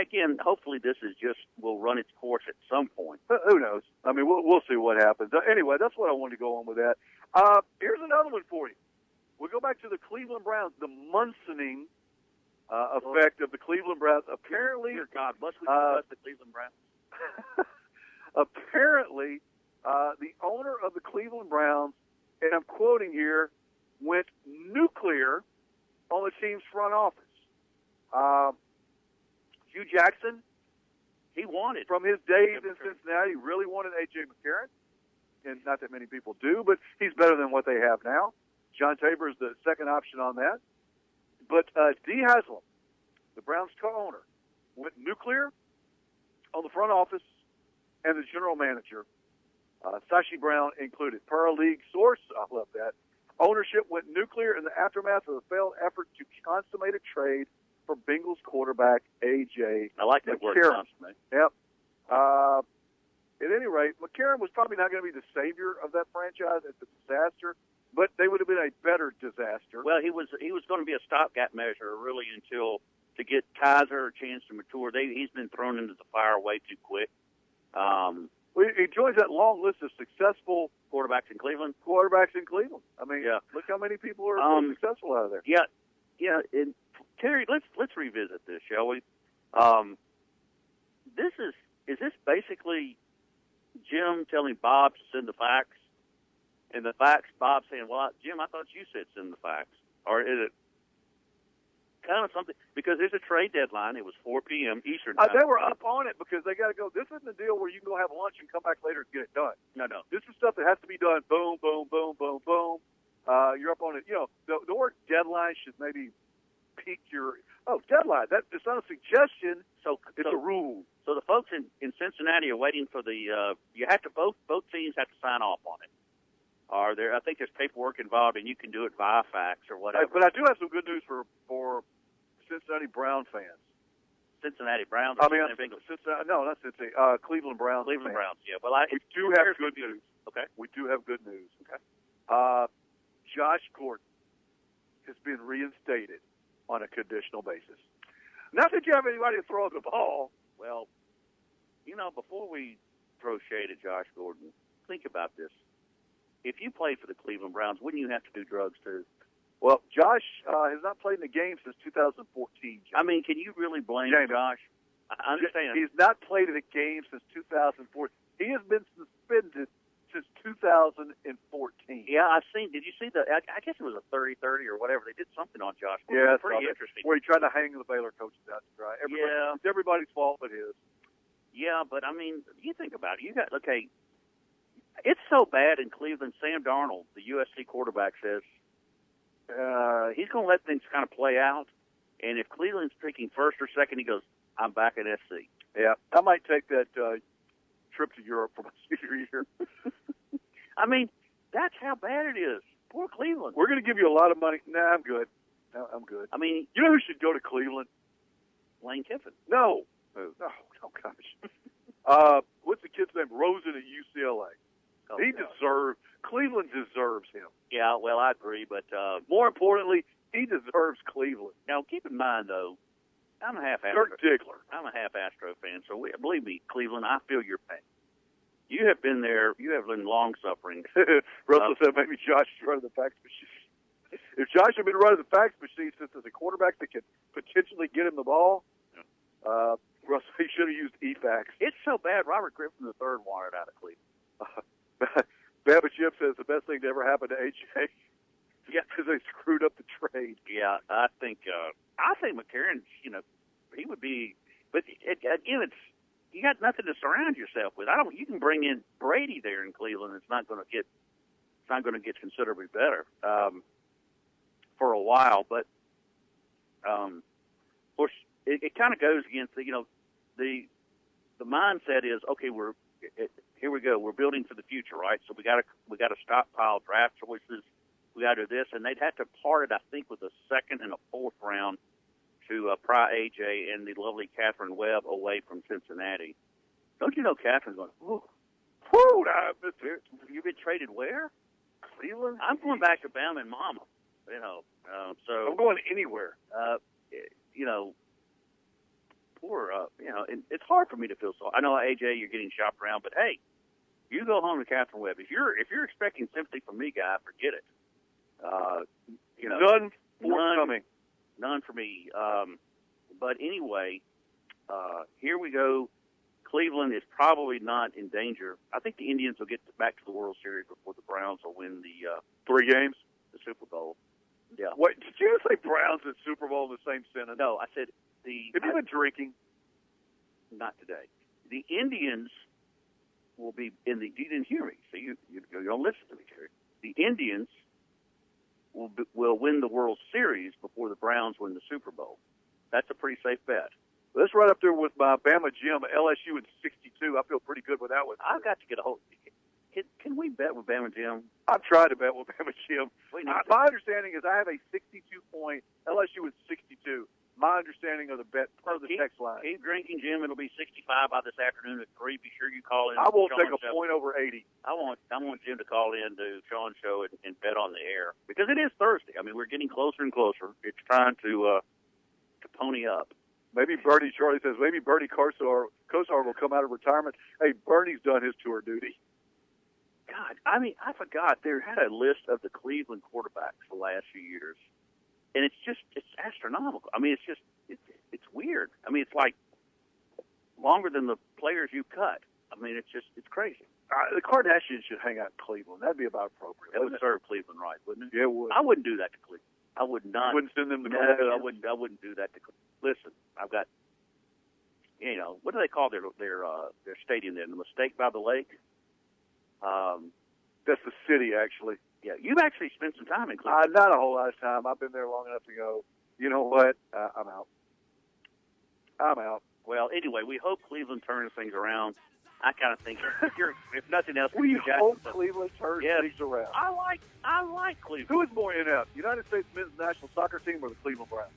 Speaker 2: again, hopefully this is just will run its course at some point.
Speaker 1: Uh, Who knows? I mean, we'll, we'll see what happens. Uh, anyway, that's what I wanted to go on with that. Uh, here's another one for you. We'll go back to the Cleveland Browns, the Munsoning uh, effect of the Cleveland Browns. Apparently,
Speaker 2: Dear God, must we
Speaker 1: Uh,
Speaker 2: the Cleveland Browns?
Speaker 1: apparently, uh, the owner of the Cleveland Browns, and I'm quoting here, went nuclear on the team's front office. Um, Hue Jackson,
Speaker 2: he wanted
Speaker 1: from his days in Cincinnati, really wanted AJ McCarron, and not that many people do, but he's better than what they have now. John Tabor is the second option on that. But uh, Dee Haslam, the Browns co-owner, went nuclear on the front office and the general manager, uh, Sashi Brown included. Per league source, I love that. Ownership went nuclear in the aftermath of a failed effort to consummate a trade for Bengals quarterback AJ.
Speaker 2: I like that word,
Speaker 1: McCarron.
Speaker 2: consummate.
Speaker 1: Yep. Uh, at any rate, McCarron was probably not going to be the savior of that franchise. It's a disaster, but they would have been a better disaster.
Speaker 2: Well, he was he was going to be a stopgap measure really until to get Kizer a chance to mature. They he's been thrown into the fire way too quick. Um,
Speaker 1: Well, he joins that long list of successful
Speaker 2: quarterbacks in Cleveland.
Speaker 1: quarterbacks in Cleveland. I mean,
Speaker 2: Yeah.
Speaker 1: look how many people are
Speaker 2: Um,
Speaker 1: successful out of there.
Speaker 2: Yeah, yeah. And Terry, let's let's revisit this, shall we? Um, this is is this basically Jim telling Bob to send the fax, and the fax Bob saying, "Well, Jim, I thought you said send the fax," or is it kind of something? Because there's a trade deadline. It was 4 p.m. Eastern
Speaker 1: Uh, they were up on it because they got to go. This isn't a deal where you can go have lunch and come back later and get it done.
Speaker 2: No, no.
Speaker 1: This is stuff that has to be done. Boom, boom, boom, boom, boom. Uh, you're up on it. You know, the, the word deadline should maybe pique your. Oh, deadline. That it's not a suggestion.
Speaker 2: So
Speaker 1: It's
Speaker 2: so,
Speaker 1: a rule.
Speaker 2: So the folks in, in Cincinnati are waiting for the. Uh, you have to both both teams have to sign off on it. Are there? I think there's paperwork involved, and you can do it via fax or whatever.
Speaker 1: But I do have some good news for for Cincinnati Brown fans.
Speaker 2: Cincinnati Browns.
Speaker 1: I mean,
Speaker 2: or
Speaker 1: I'm
Speaker 2: Cincinnati Bengals?
Speaker 1: Cincinnati, no, not Cincinnati. Uh, Cleveland Browns.
Speaker 2: Cleveland
Speaker 1: fans.
Speaker 2: Browns. Yeah. Well, I
Speaker 1: We do have good news.
Speaker 2: Okay.
Speaker 1: We do have good news. Okay. Uh, Josh Gordon has been reinstated on a conditional basis. Not that you have anybody to throw the ball.
Speaker 2: Well, you know, before we throw shade at Josh Gordon, think about this. If you played for the Cleveland Browns, wouldn't you have to do drugs too?
Speaker 1: Well, Josh uh, has not played in the game since 2014.
Speaker 2: I mean, can you really blame
Speaker 1: Jamie.
Speaker 2: Josh? I understand.
Speaker 1: He's not played in a game since 2014. He has been suspended since 2014.
Speaker 2: Yeah, I've seen. Did you see the? I, I guess it was a thirty-thirty or whatever. They did something on Josh. Gordon.
Speaker 1: Yeah,
Speaker 2: pretty interesting.
Speaker 1: Where he tried to hang the Baylor coaches out to dry. Everybody,
Speaker 2: Yeah.
Speaker 1: It's everybody's fault but his.
Speaker 2: Yeah, but I mean, you think about it. You got okay. It's so bad in Cleveland. Sam Darnold, the USC quarterback, says uh, he's going to let things kind of play out. And if Cleveland's picking first or second, he goes, "I'm back at SC."
Speaker 1: Yeah, I might take that uh, trip to Europe for my senior year.
Speaker 2: I mean, that's how bad it is. Poor Cleveland.
Speaker 1: We're going to give you a lot of money. Nah, I'm good. No, I'm good.
Speaker 2: I mean,
Speaker 1: You know who should go to Cleveland?
Speaker 2: Lane Kiffin.
Speaker 1: No. No, no, oh, gosh. uh, what's the kid's name? Rosen at UCLA.
Speaker 2: Oh,
Speaker 1: he
Speaker 2: God.
Speaker 1: deserves, Cleveland deserves him.
Speaker 2: Yeah, well, I agree, but uh,
Speaker 1: More importantly, he deserves Cleveland.
Speaker 2: now keep in mind though, I'm a half
Speaker 1: Dirk Diggler.
Speaker 2: I'm a half Astro fan, so we, believe me, Cleveland, I feel your pain. You have been there. You have been long suffering.
Speaker 1: Russell said maybe Josh should run the fax machine. If Josh had been running the fax machine since there's a quarterback that could potentially get him the ball, uh, Russell, he should have used eFax.
Speaker 2: It's so bad. Robert Griffin III wanted out of Cleveland.
Speaker 1: Babbitt Jim says the best thing to ever happen to AJ. Yeah, because they screwed up the trade.
Speaker 2: Yeah, I think uh, I think McCarron. You know, he would be. But it, again, it's you got nothing to surround yourself with. I don't. You can bring in Brady there in Cleveland. It's not going to get. It's not going to get considerably better um, for a while. But um, of course, it, it kind of goes against the. You know, the the mindset is okay. We're it, here. We go. We're building for the future, right? So we got to we got to stockpile draft choices. We got to do this, and they'd have to part it, I think, with a second and a fourth round to uh, pry AJ and the lovely Katherine Webb away from Cincinnati. Don't you know Katherine's going? Whew,
Speaker 1: whew, I missed it.
Speaker 2: You've been traded where?
Speaker 1: Cleveland.
Speaker 2: I'm going back to Bama and Mama. You know, uh, so
Speaker 1: I'm going anywhere.
Speaker 2: uh, you know, poor, uh, you know, and it's hard for me to feel sorry. I know AJ, you're getting shopped around, but hey, you go home to Katherine Webb. If you're if you're expecting sympathy from me, guy, forget it. Uh, you know,
Speaker 1: None
Speaker 2: none,
Speaker 1: forthcoming.
Speaker 2: none for me. Um, but anyway, uh, here we go. Cleveland is probably not in danger. I think the Indians will get back to the World Series before the Browns will win the uh,
Speaker 1: Three games.
Speaker 2: the Super Bowl. Yeah.
Speaker 1: What did you say? Browns and Super Bowl in the same sentence?
Speaker 2: No, I said the.
Speaker 1: Have you been drinking?
Speaker 2: not today. The Indians will be in the. You didn't hear me, so you you, you don't listen to me, Terry. The Indians will be, will win the World Series before the Browns win the Super Bowl. That's a pretty safe bet.
Speaker 1: That's right up there with my Bama Jim, LSU in 62. I feel pretty good with that one.
Speaker 2: I've got to get a hold. Can, can we bet with Bama Jim?
Speaker 1: I've tried to bet with Bama Jim. I, my understanding is I have a 62 point LSU is 62. My understanding of the bet per the
Speaker 2: keep,
Speaker 1: text line.
Speaker 2: Keep drinking, Jim. It'll be 65 by this afternoon at three. Be sure you call in.
Speaker 1: I won't take a
Speaker 2: Show.
Speaker 1: point over 80.
Speaker 2: I want I want Jim to call in to Sean's show and, and bet on the air because it is Thursday. I mean, we're getting closer and closer. It's time to uh, to pony up.
Speaker 1: Maybe Bernie Charlie says maybe Bernie Kosar Kosar will come out of retirement. Hey, Bernie's done his tour duty.
Speaker 2: God, I mean, I forgot there had a list of the Cleveland quarterbacks the last few years, and it's just it's astronomical. I mean, it's just it's it's weird. I mean, it's like longer than the players you cut. I mean, it's just it's crazy.
Speaker 1: Uh, the Kardashians should hang out in Cleveland. That'd be about appropriate.
Speaker 2: That would
Speaker 1: wouldn't
Speaker 2: serve Cleveland right, wouldn't it?
Speaker 1: it? Yeah, it would.
Speaker 2: I wouldn't do that to Cleveland. I would not.
Speaker 1: wouldn't send them to
Speaker 2: No,
Speaker 1: Cleveland.
Speaker 2: I wouldn't. I wouldn't do that to. Cle- Listen, I've got. You know what do they call their their uh, their stadium there? The Mistake by the Lake. Um,
Speaker 1: That's the city, actually.
Speaker 2: Yeah, you've actually spent some time in Cleveland.
Speaker 1: Uh, not a whole lot of time. I've been there long enough to go. You know what? Uh, I'm out. I'm out.
Speaker 2: well, anyway, we hope Cleveland turns things around. I kind of think if, you're, if nothing else,
Speaker 1: We hope Cleveland turns
Speaker 2: Yes.
Speaker 1: things around.
Speaker 2: I like I like Cleveland.
Speaker 1: Who is more inept, United States men's national soccer team or the Cleveland Browns?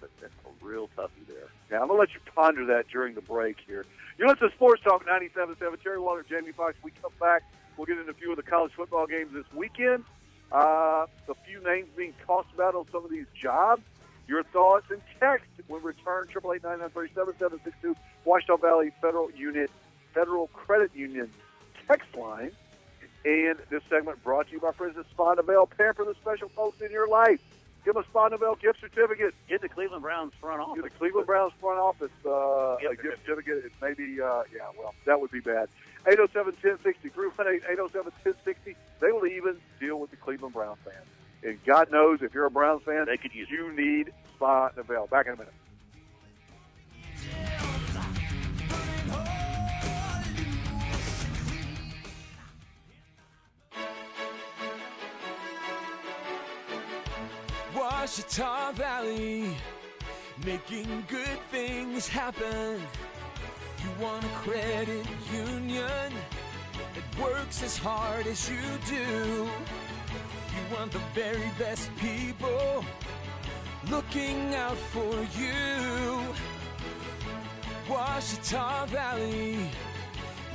Speaker 2: But that's a real toughie there.
Speaker 1: Yeah, I'm gonna let you ponder that during the break here. You listen to Sports Talk 97.7. Terry Waldrop, Jamie Fox. We come back. We'll get into a few of the college football games this weekend. Uh, a few names being tossed about on some of these jobs. Your thoughts and text when return. Triple eight nine nine three seven seven six two. Ouachita Valley Federal Unit Federal Credit Union text line. And this segment brought to you by friends at Spa Novell. Pamper the special folks in your life. Give Spa Novell gift certificate.
Speaker 2: Get the Cleveland Browns front office.
Speaker 1: Get the Cleveland Browns front office uh,
Speaker 2: Gift
Speaker 1: a gift certificate. It's maybe, uh, yeah, well, that would be bad. 807-1060, 318-807-1060. They will even deal with the Cleveland Browns fans. And God knows if you're a Browns fan,
Speaker 2: They could use
Speaker 1: you need Spa Novell. Back in a minute.
Speaker 5: Ouachita Valley, making good things happen. You want a credit union that works as hard as you do. You want the very best people looking out for you. Ouachita Valley,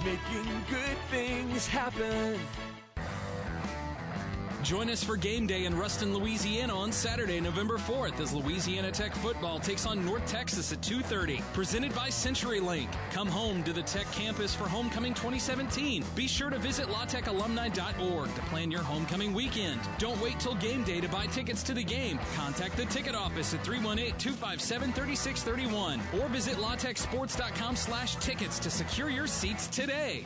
Speaker 5: making good things happen.
Speaker 14: Join us for game day in Ruston, Louisiana on Saturday, November 4th as Louisiana Tech football takes on North Texas at 2:30. Presented by CenturyLink. Come home to the Tech campus for Homecoming 2017. Be sure to visit latechalumni.org to plan your homecoming weekend. Don't wait till game day to buy tickets to the game. Contact the ticket office at 318-257-3631 or visit latechsports.com/tickets to secure your seats today.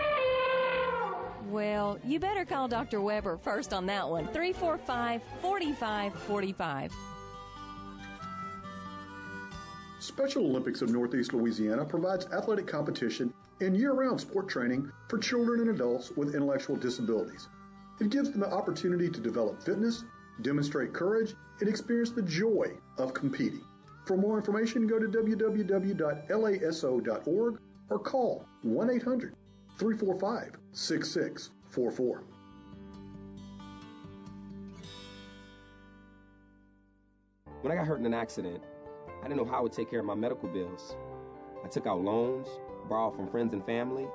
Speaker 15: Well, you better call Dr. Weber first on that one. 345 4545.
Speaker 16: Special Olympics of Northeast Louisiana provides athletic competition and year round sport training for children and adults with intellectual disabilities. It gives them the opportunity to develop fitness, demonstrate courage, and experience the joy of competing. For more information, go to www.laso.org or call 1 800 345 6644.
Speaker 17: When I got hurt in an accident, I didn't know how I would take care of my medical bills. I took out loans, borrowed from friends and family,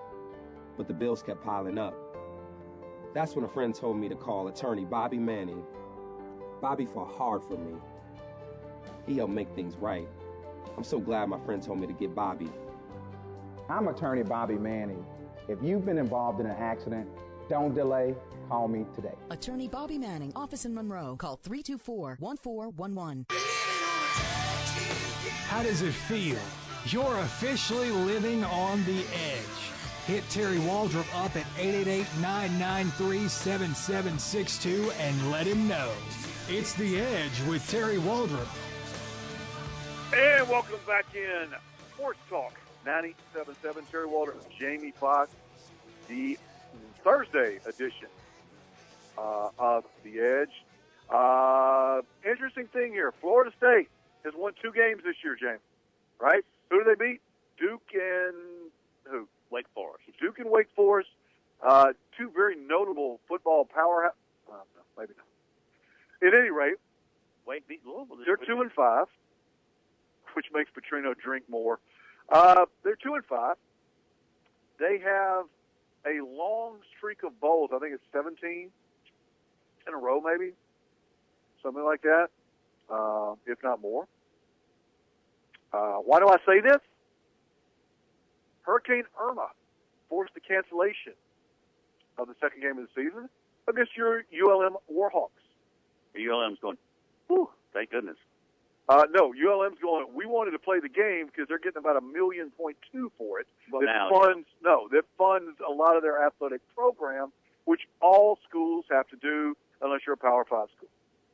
Speaker 17: but the bills kept piling up. That's when a friend told me to call attorney Bobby Manning. Bobby fought hard for me. He helped make things right. I'm so glad my friend told me to get Bobby.
Speaker 18: I'm attorney Bobby Manning. If you've been involved in an accident, don't delay. Call me today.
Speaker 19: Attorney Bobby Manning, office in Monroe. Call 324 1411.
Speaker 3: How does it feel? You're officially living on the edge. Hit Terry Waldrop up at 888-993-7762 and let him know. It's The Edge with Terry Waldrop.
Speaker 1: And welcome back in Sports Talk 97.7. Terry Waldrop, Jamie Fox, the Thursday edition uh, of The Edge. Uh, interesting thing here Florida State has won two games this year, James. Right? Who do they beat? Duke and who?
Speaker 2: Wake Forest.
Speaker 1: Duke and Wake Forest. Uh, two very notable football powerhouse. Uh, no, maybe not. At any rate,
Speaker 2: Wake beat Louisville.
Speaker 1: they're two and five, which makes Petrino drink more. Uh, they're two and five. They have a long streak of bowls. I think it's 17 in a row, maybe something like that, uh, if not more. Uh, why do I say this? Hurricane Irma forced the cancellation of the second game of the season against your ULM Warhawks.
Speaker 2: ULM's going, whew, thank goodness.
Speaker 1: Uh, no, ULM's going. We wanted to play the game because they're getting about a million point two for it.
Speaker 2: Well,
Speaker 1: that
Speaker 2: now-
Speaker 1: funds no, that funds a lot of their athletic program, which all schools have to do unless you're a Power Five school.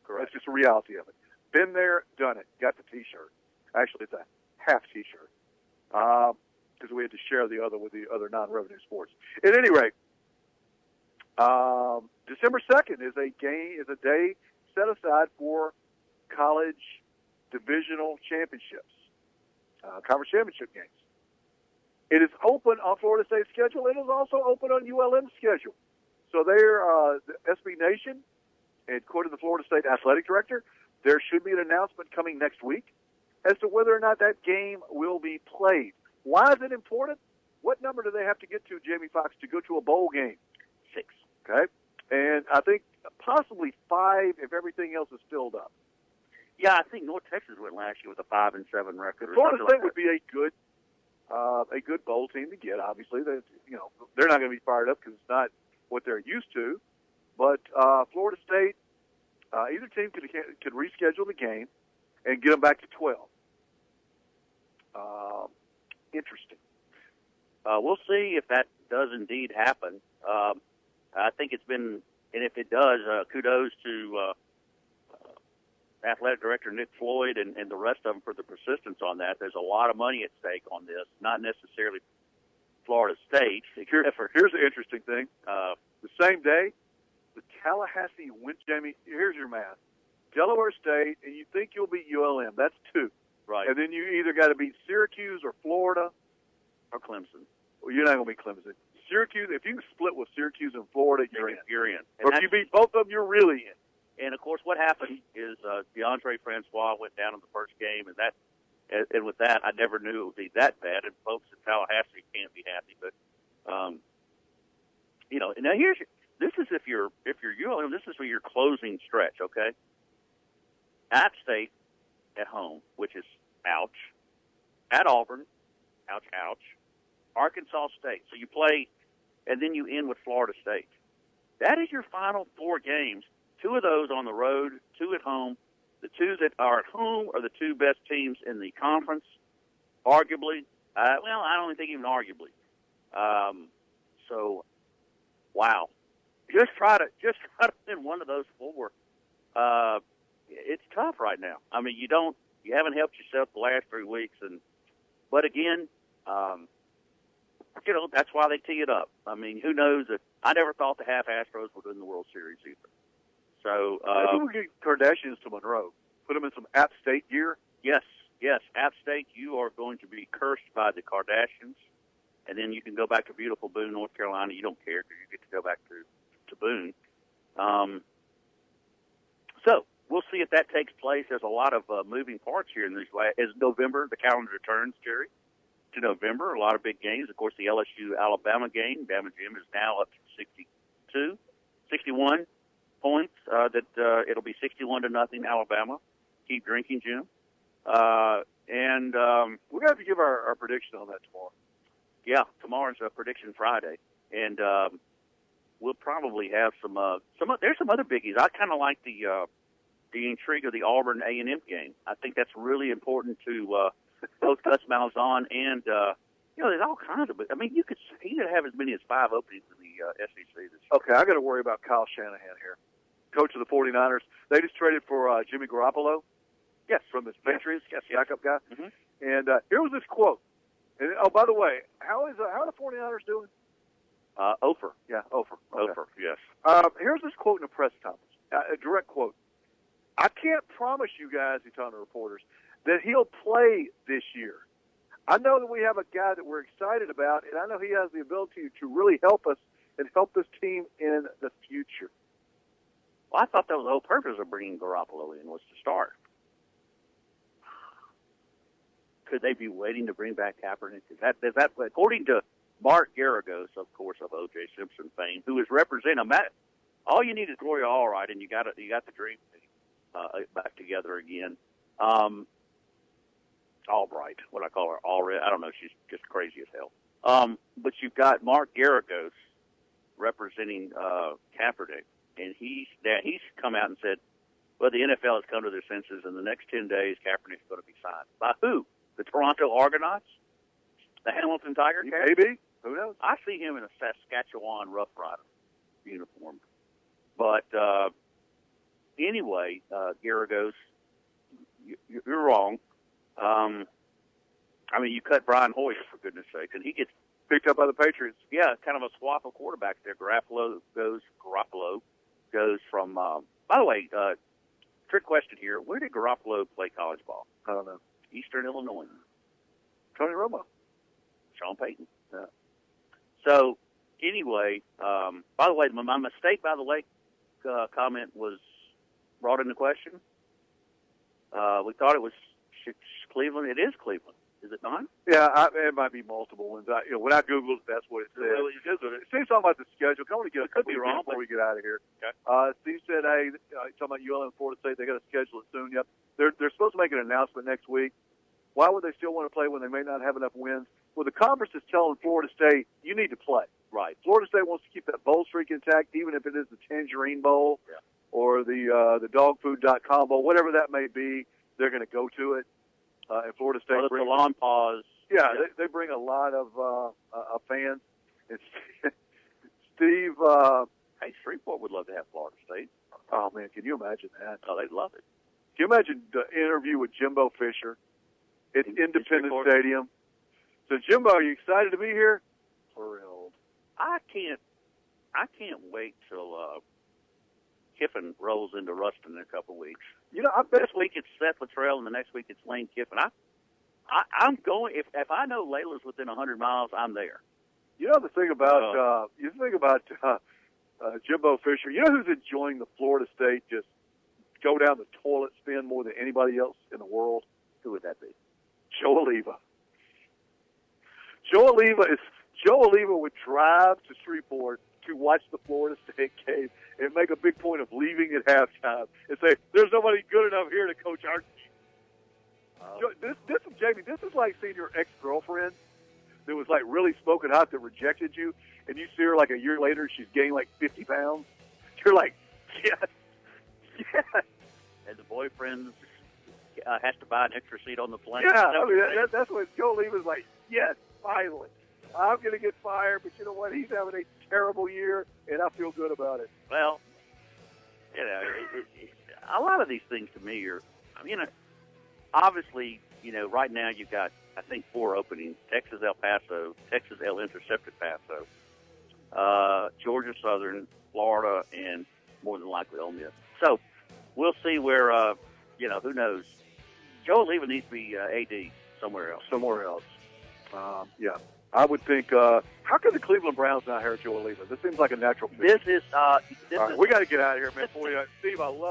Speaker 1: Correct. That's just the reality of it. Been there, done it. Got the T-shirt. Actually, it's a half T-shirt because we had to share the other with the other non-revenue sports. At any rate, um, December second is a game is a day set aside for college divisional championships, uh, conference championship games. It is open on Florida State's schedule. It is also open on ULM's schedule. So they're uh, the SB Nation, and according to the Florida State athletic director, there should be an announcement coming next week as to whether or not that game will be played. Why is it important? What number do they have to get to, Jamie Fox, to go to a bowl game?
Speaker 2: Six.
Speaker 1: Okay, and I think possibly five if everything else is filled up.
Speaker 2: Yeah, I think North Texas went last year with a five and seven record. Or
Speaker 1: Florida State
Speaker 2: like
Speaker 1: would be a good, uh, a good bowl team to get. Obviously, they, you know, they're not going to be fired up because it's not what they're used to. But uh, Florida State, uh, either team could could reschedule the game and get them back to twelve. Um, interesting.
Speaker 2: Uh, we'll see if that does indeed happen. Um, I think it's been, and if it does, uh, kudos to uh, athletic director Nick Floyd and, and the rest of them for the persistence on that. There's a lot of money at stake on this, not necessarily Florida State.
Speaker 1: Here, here's the interesting thing.
Speaker 2: uh,
Speaker 1: The same day, the Tallahassee went, Jamie, here's your math. Delaware State, and you think you'll beat ULM. That's two.
Speaker 2: right
Speaker 1: And then you either got to beat Syracuse or Florida.
Speaker 2: or Clemson.
Speaker 1: Well, you're not going to beat Clemson. Syracuse, if you can split with Syracuse and Florida, you're in.
Speaker 2: You're in. And
Speaker 1: Or if you beat both of them, you're really in.
Speaker 2: And of course, what happened is uh, Deondre Francois went down in the first game, and that, and, and with that, I never knew it would be that bad. And folks in Tallahassee can't be happy, but um, you know. Now here's this is if you're if you're ULM, this is for your closing stretch, okay? App State at home, which is ouch. At Auburn, ouch, ouch. Arkansas State. So you play, and then you end with Florida State. That is your final four games. Two of those on the road, two at home. The two that are at home are the two best teams in the conference, arguably. Uh, well, I don't think even arguably. Um, so, wow. Just try to just try to win one of those four. Uh, it's tough right now. I mean, you don't you haven't helped yourself the last three weeks, and but again, um, you know that's why they tee it up. I mean, who knows? That I never thought the half Astros would win the World Series either. So uh,
Speaker 1: Maybe we get Kardashians to Monroe. Put them in some App State gear.
Speaker 2: Yes, yes, App State, you are going to be cursed by the Kardashians, and then you can go back to beautiful Boone, North Carolina. You don't care because you get to go back to to Boone. Um, so we'll see if that takes place. There's a lot of uh, moving parts here in this. As November, the calendar turns, Jerry, to November. A lot of big games. Of course, the LSU Alabama game. Bama Jim is now up to 62, 61 points. Uh, that uh, it'll be 61 to nothing Alabama. Keep drinking, Jim. Uh, and um,
Speaker 1: We're going to have to give our, our prediction on that tomorrow.
Speaker 2: yeah, tomorrow's a prediction Friday, and um, we'll probably have some. Uh, some there's some other biggies. I kind of like the uh, the intrigue of the Auburn A and M game. I think that's really important to uh, both Gus Malzahn and uh, you know, there's all kinds of. I mean, you could he could have as many as five openings in the uh, SEC this year.
Speaker 1: Okay, I got to worry about Kyle Shanahan here, coach of the 49ers. They just traded for uh, Jimmy Garoppolo. Yes, from the Patriots, yes, backup guy.
Speaker 2: Mhm.
Speaker 1: And uh, here was this quote. And oh, by the way, how is uh, how are the 49ers doing?
Speaker 2: Uh, Ofer,
Speaker 1: Yeah, Ofer. Okay.
Speaker 2: Ofer, yes.
Speaker 1: Um, here's this quote in a press conference, uh, a direct quote. I can't promise you guys, he's talking to reporters, that he'll play this year. I know that we have a guy that we're excited about, and I know he has the ability to really help us and help this team in the future.
Speaker 2: Well, I thought that was the whole purpose of bringing Garoppolo in was to start. Could they be waiting to bring back Kaepernick? Is that, is that according to Mark Geragos, of course, of O.J. Simpson fame, who is representing Matt? All you need is Gloria Allright, and you got it. You got the dream uh, back together again. Um, Albright, what I call her, Allred. I don't know. She's just crazy as hell. Um, but you've got Mark Geragos representing uh, Kaepernick, and he's now he's come out and said, "Well, the NFL has come to their senses. In the next ten days, Kaepernick's going to be signed by who? The Toronto Argonauts, the Hamilton Tiger Cats?
Speaker 1: Maybe. Who knows?
Speaker 2: I see him in a Saskatchewan Rough Rider uniform. But uh, anyway, uh, Geragos, you, you're wrong. Um, I mean, you cut Brian Hoyer for goodness sake, and he gets
Speaker 1: Picked up by the Patriots.
Speaker 2: yeah, kind of a swap of quarterbacks there. Garoppolo goes Garoppolo goes from. Um, by the way, uh, trick question here: Where did Garoppolo play college ball?
Speaker 1: I don't know.
Speaker 2: Eastern Illinois.
Speaker 1: Tony Romo.
Speaker 2: Sean Payton. Yeah. So anyway, um, by the way, my, my mistake, by the way, uh, comment was brought into question. Uh, we thought it was Cleveland. It is Cleveland, is it not?
Speaker 1: Yeah, I, it might be multiple ones. I, you know, when I googled, that's what it said.
Speaker 2: You Googled it.
Speaker 1: Steve's talking about the schedule. Can I only get a
Speaker 2: Could be wrong,
Speaker 1: before we get out of here.
Speaker 2: Okay.
Speaker 1: Uh, Steve said, "Hey, uh, talking about ULM and Florida State. They got to schedule it soon. Yep, they're they're supposed to make an announcement next week. Why would they still want to play when they may not have enough wins? Well, the conference is telling Florida State you need to play.
Speaker 2: Right.
Speaker 1: Florida State wants to keep that bowl streak intact, even if it is the Tangerine Bowl
Speaker 2: Yeah.
Speaker 1: or the uh, the Dogfood.com Bowl, whatever that may be. They're going to go to it. Uh, and Florida State
Speaker 2: Well, the
Speaker 1: brings-
Speaker 2: salon pause.
Speaker 1: yeah, They, they bring a lot of uh, uh, fans. And Steve, uh,
Speaker 2: Hey, Shreveport would love to have Florida State.
Speaker 1: oh man, can you imagine that?
Speaker 2: Oh, they'd love it.
Speaker 1: Can you imagine the interview with Jimbo Fisher at Independence Stadium? So, Jimbo, are you excited to be here? Thrilled.
Speaker 2: I can't. I can't wait till uh, Kiffin rolls into Ruston in a couple weeks.
Speaker 1: You know, I
Speaker 2: this week it's Seth Littrell, and the next week it's Lane Kiffin. I, I I'm going. If if I know Layla's within a hundred miles, I'm there.
Speaker 1: You know the thing about uh, you think about uh, uh, Jimbo Fisher. You know who's enjoying the Florida State just go down the toilet spin more than anybody else in the world?
Speaker 2: Who would that be?
Speaker 1: Joe Alleva. Joe Alleva is Joe Alleva would drive to Shreveport to watch the Florida State game and make a big point of leaving at halftime and say, "There's nobody good enough here to coach our team." Joe, this, this is Jamie. This is like seeing your ex girlfriend that was like really smoking hot that rejected you, and you see her like a year later, she's gained like 50 pounds. You're like, yes, yes.
Speaker 2: And the boyfriend uh, has to buy an extra seat on the plane.
Speaker 1: Yeah, I mean, that, that's what Joe Lee was like. Yes, finally. I'm going to get fired, but you know what? He's having a terrible year, and I feel good about it.
Speaker 2: Well, you know, it, it, it, a lot of these things to me are, I mean, obviously, you know, right now you've got, I think, four openings: Texas El Paso, Texas El Intercepted Paso, uh, Georgia Southern, Florida, and more than likely Ole Miss. So we'll see where, uh, you know, who knows. Joe Alleva needs to be uh, AD somewhere else.
Speaker 1: Somewhere else. Um, yeah. I would think, uh, how can the Cleveland Browns not hire Joe Alleva? This seems like a natural fit.
Speaker 2: This is, uh, this
Speaker 1: right,
Speaker 2: is
Speaker 1: we got to get out of here, man. For you, Steve, I love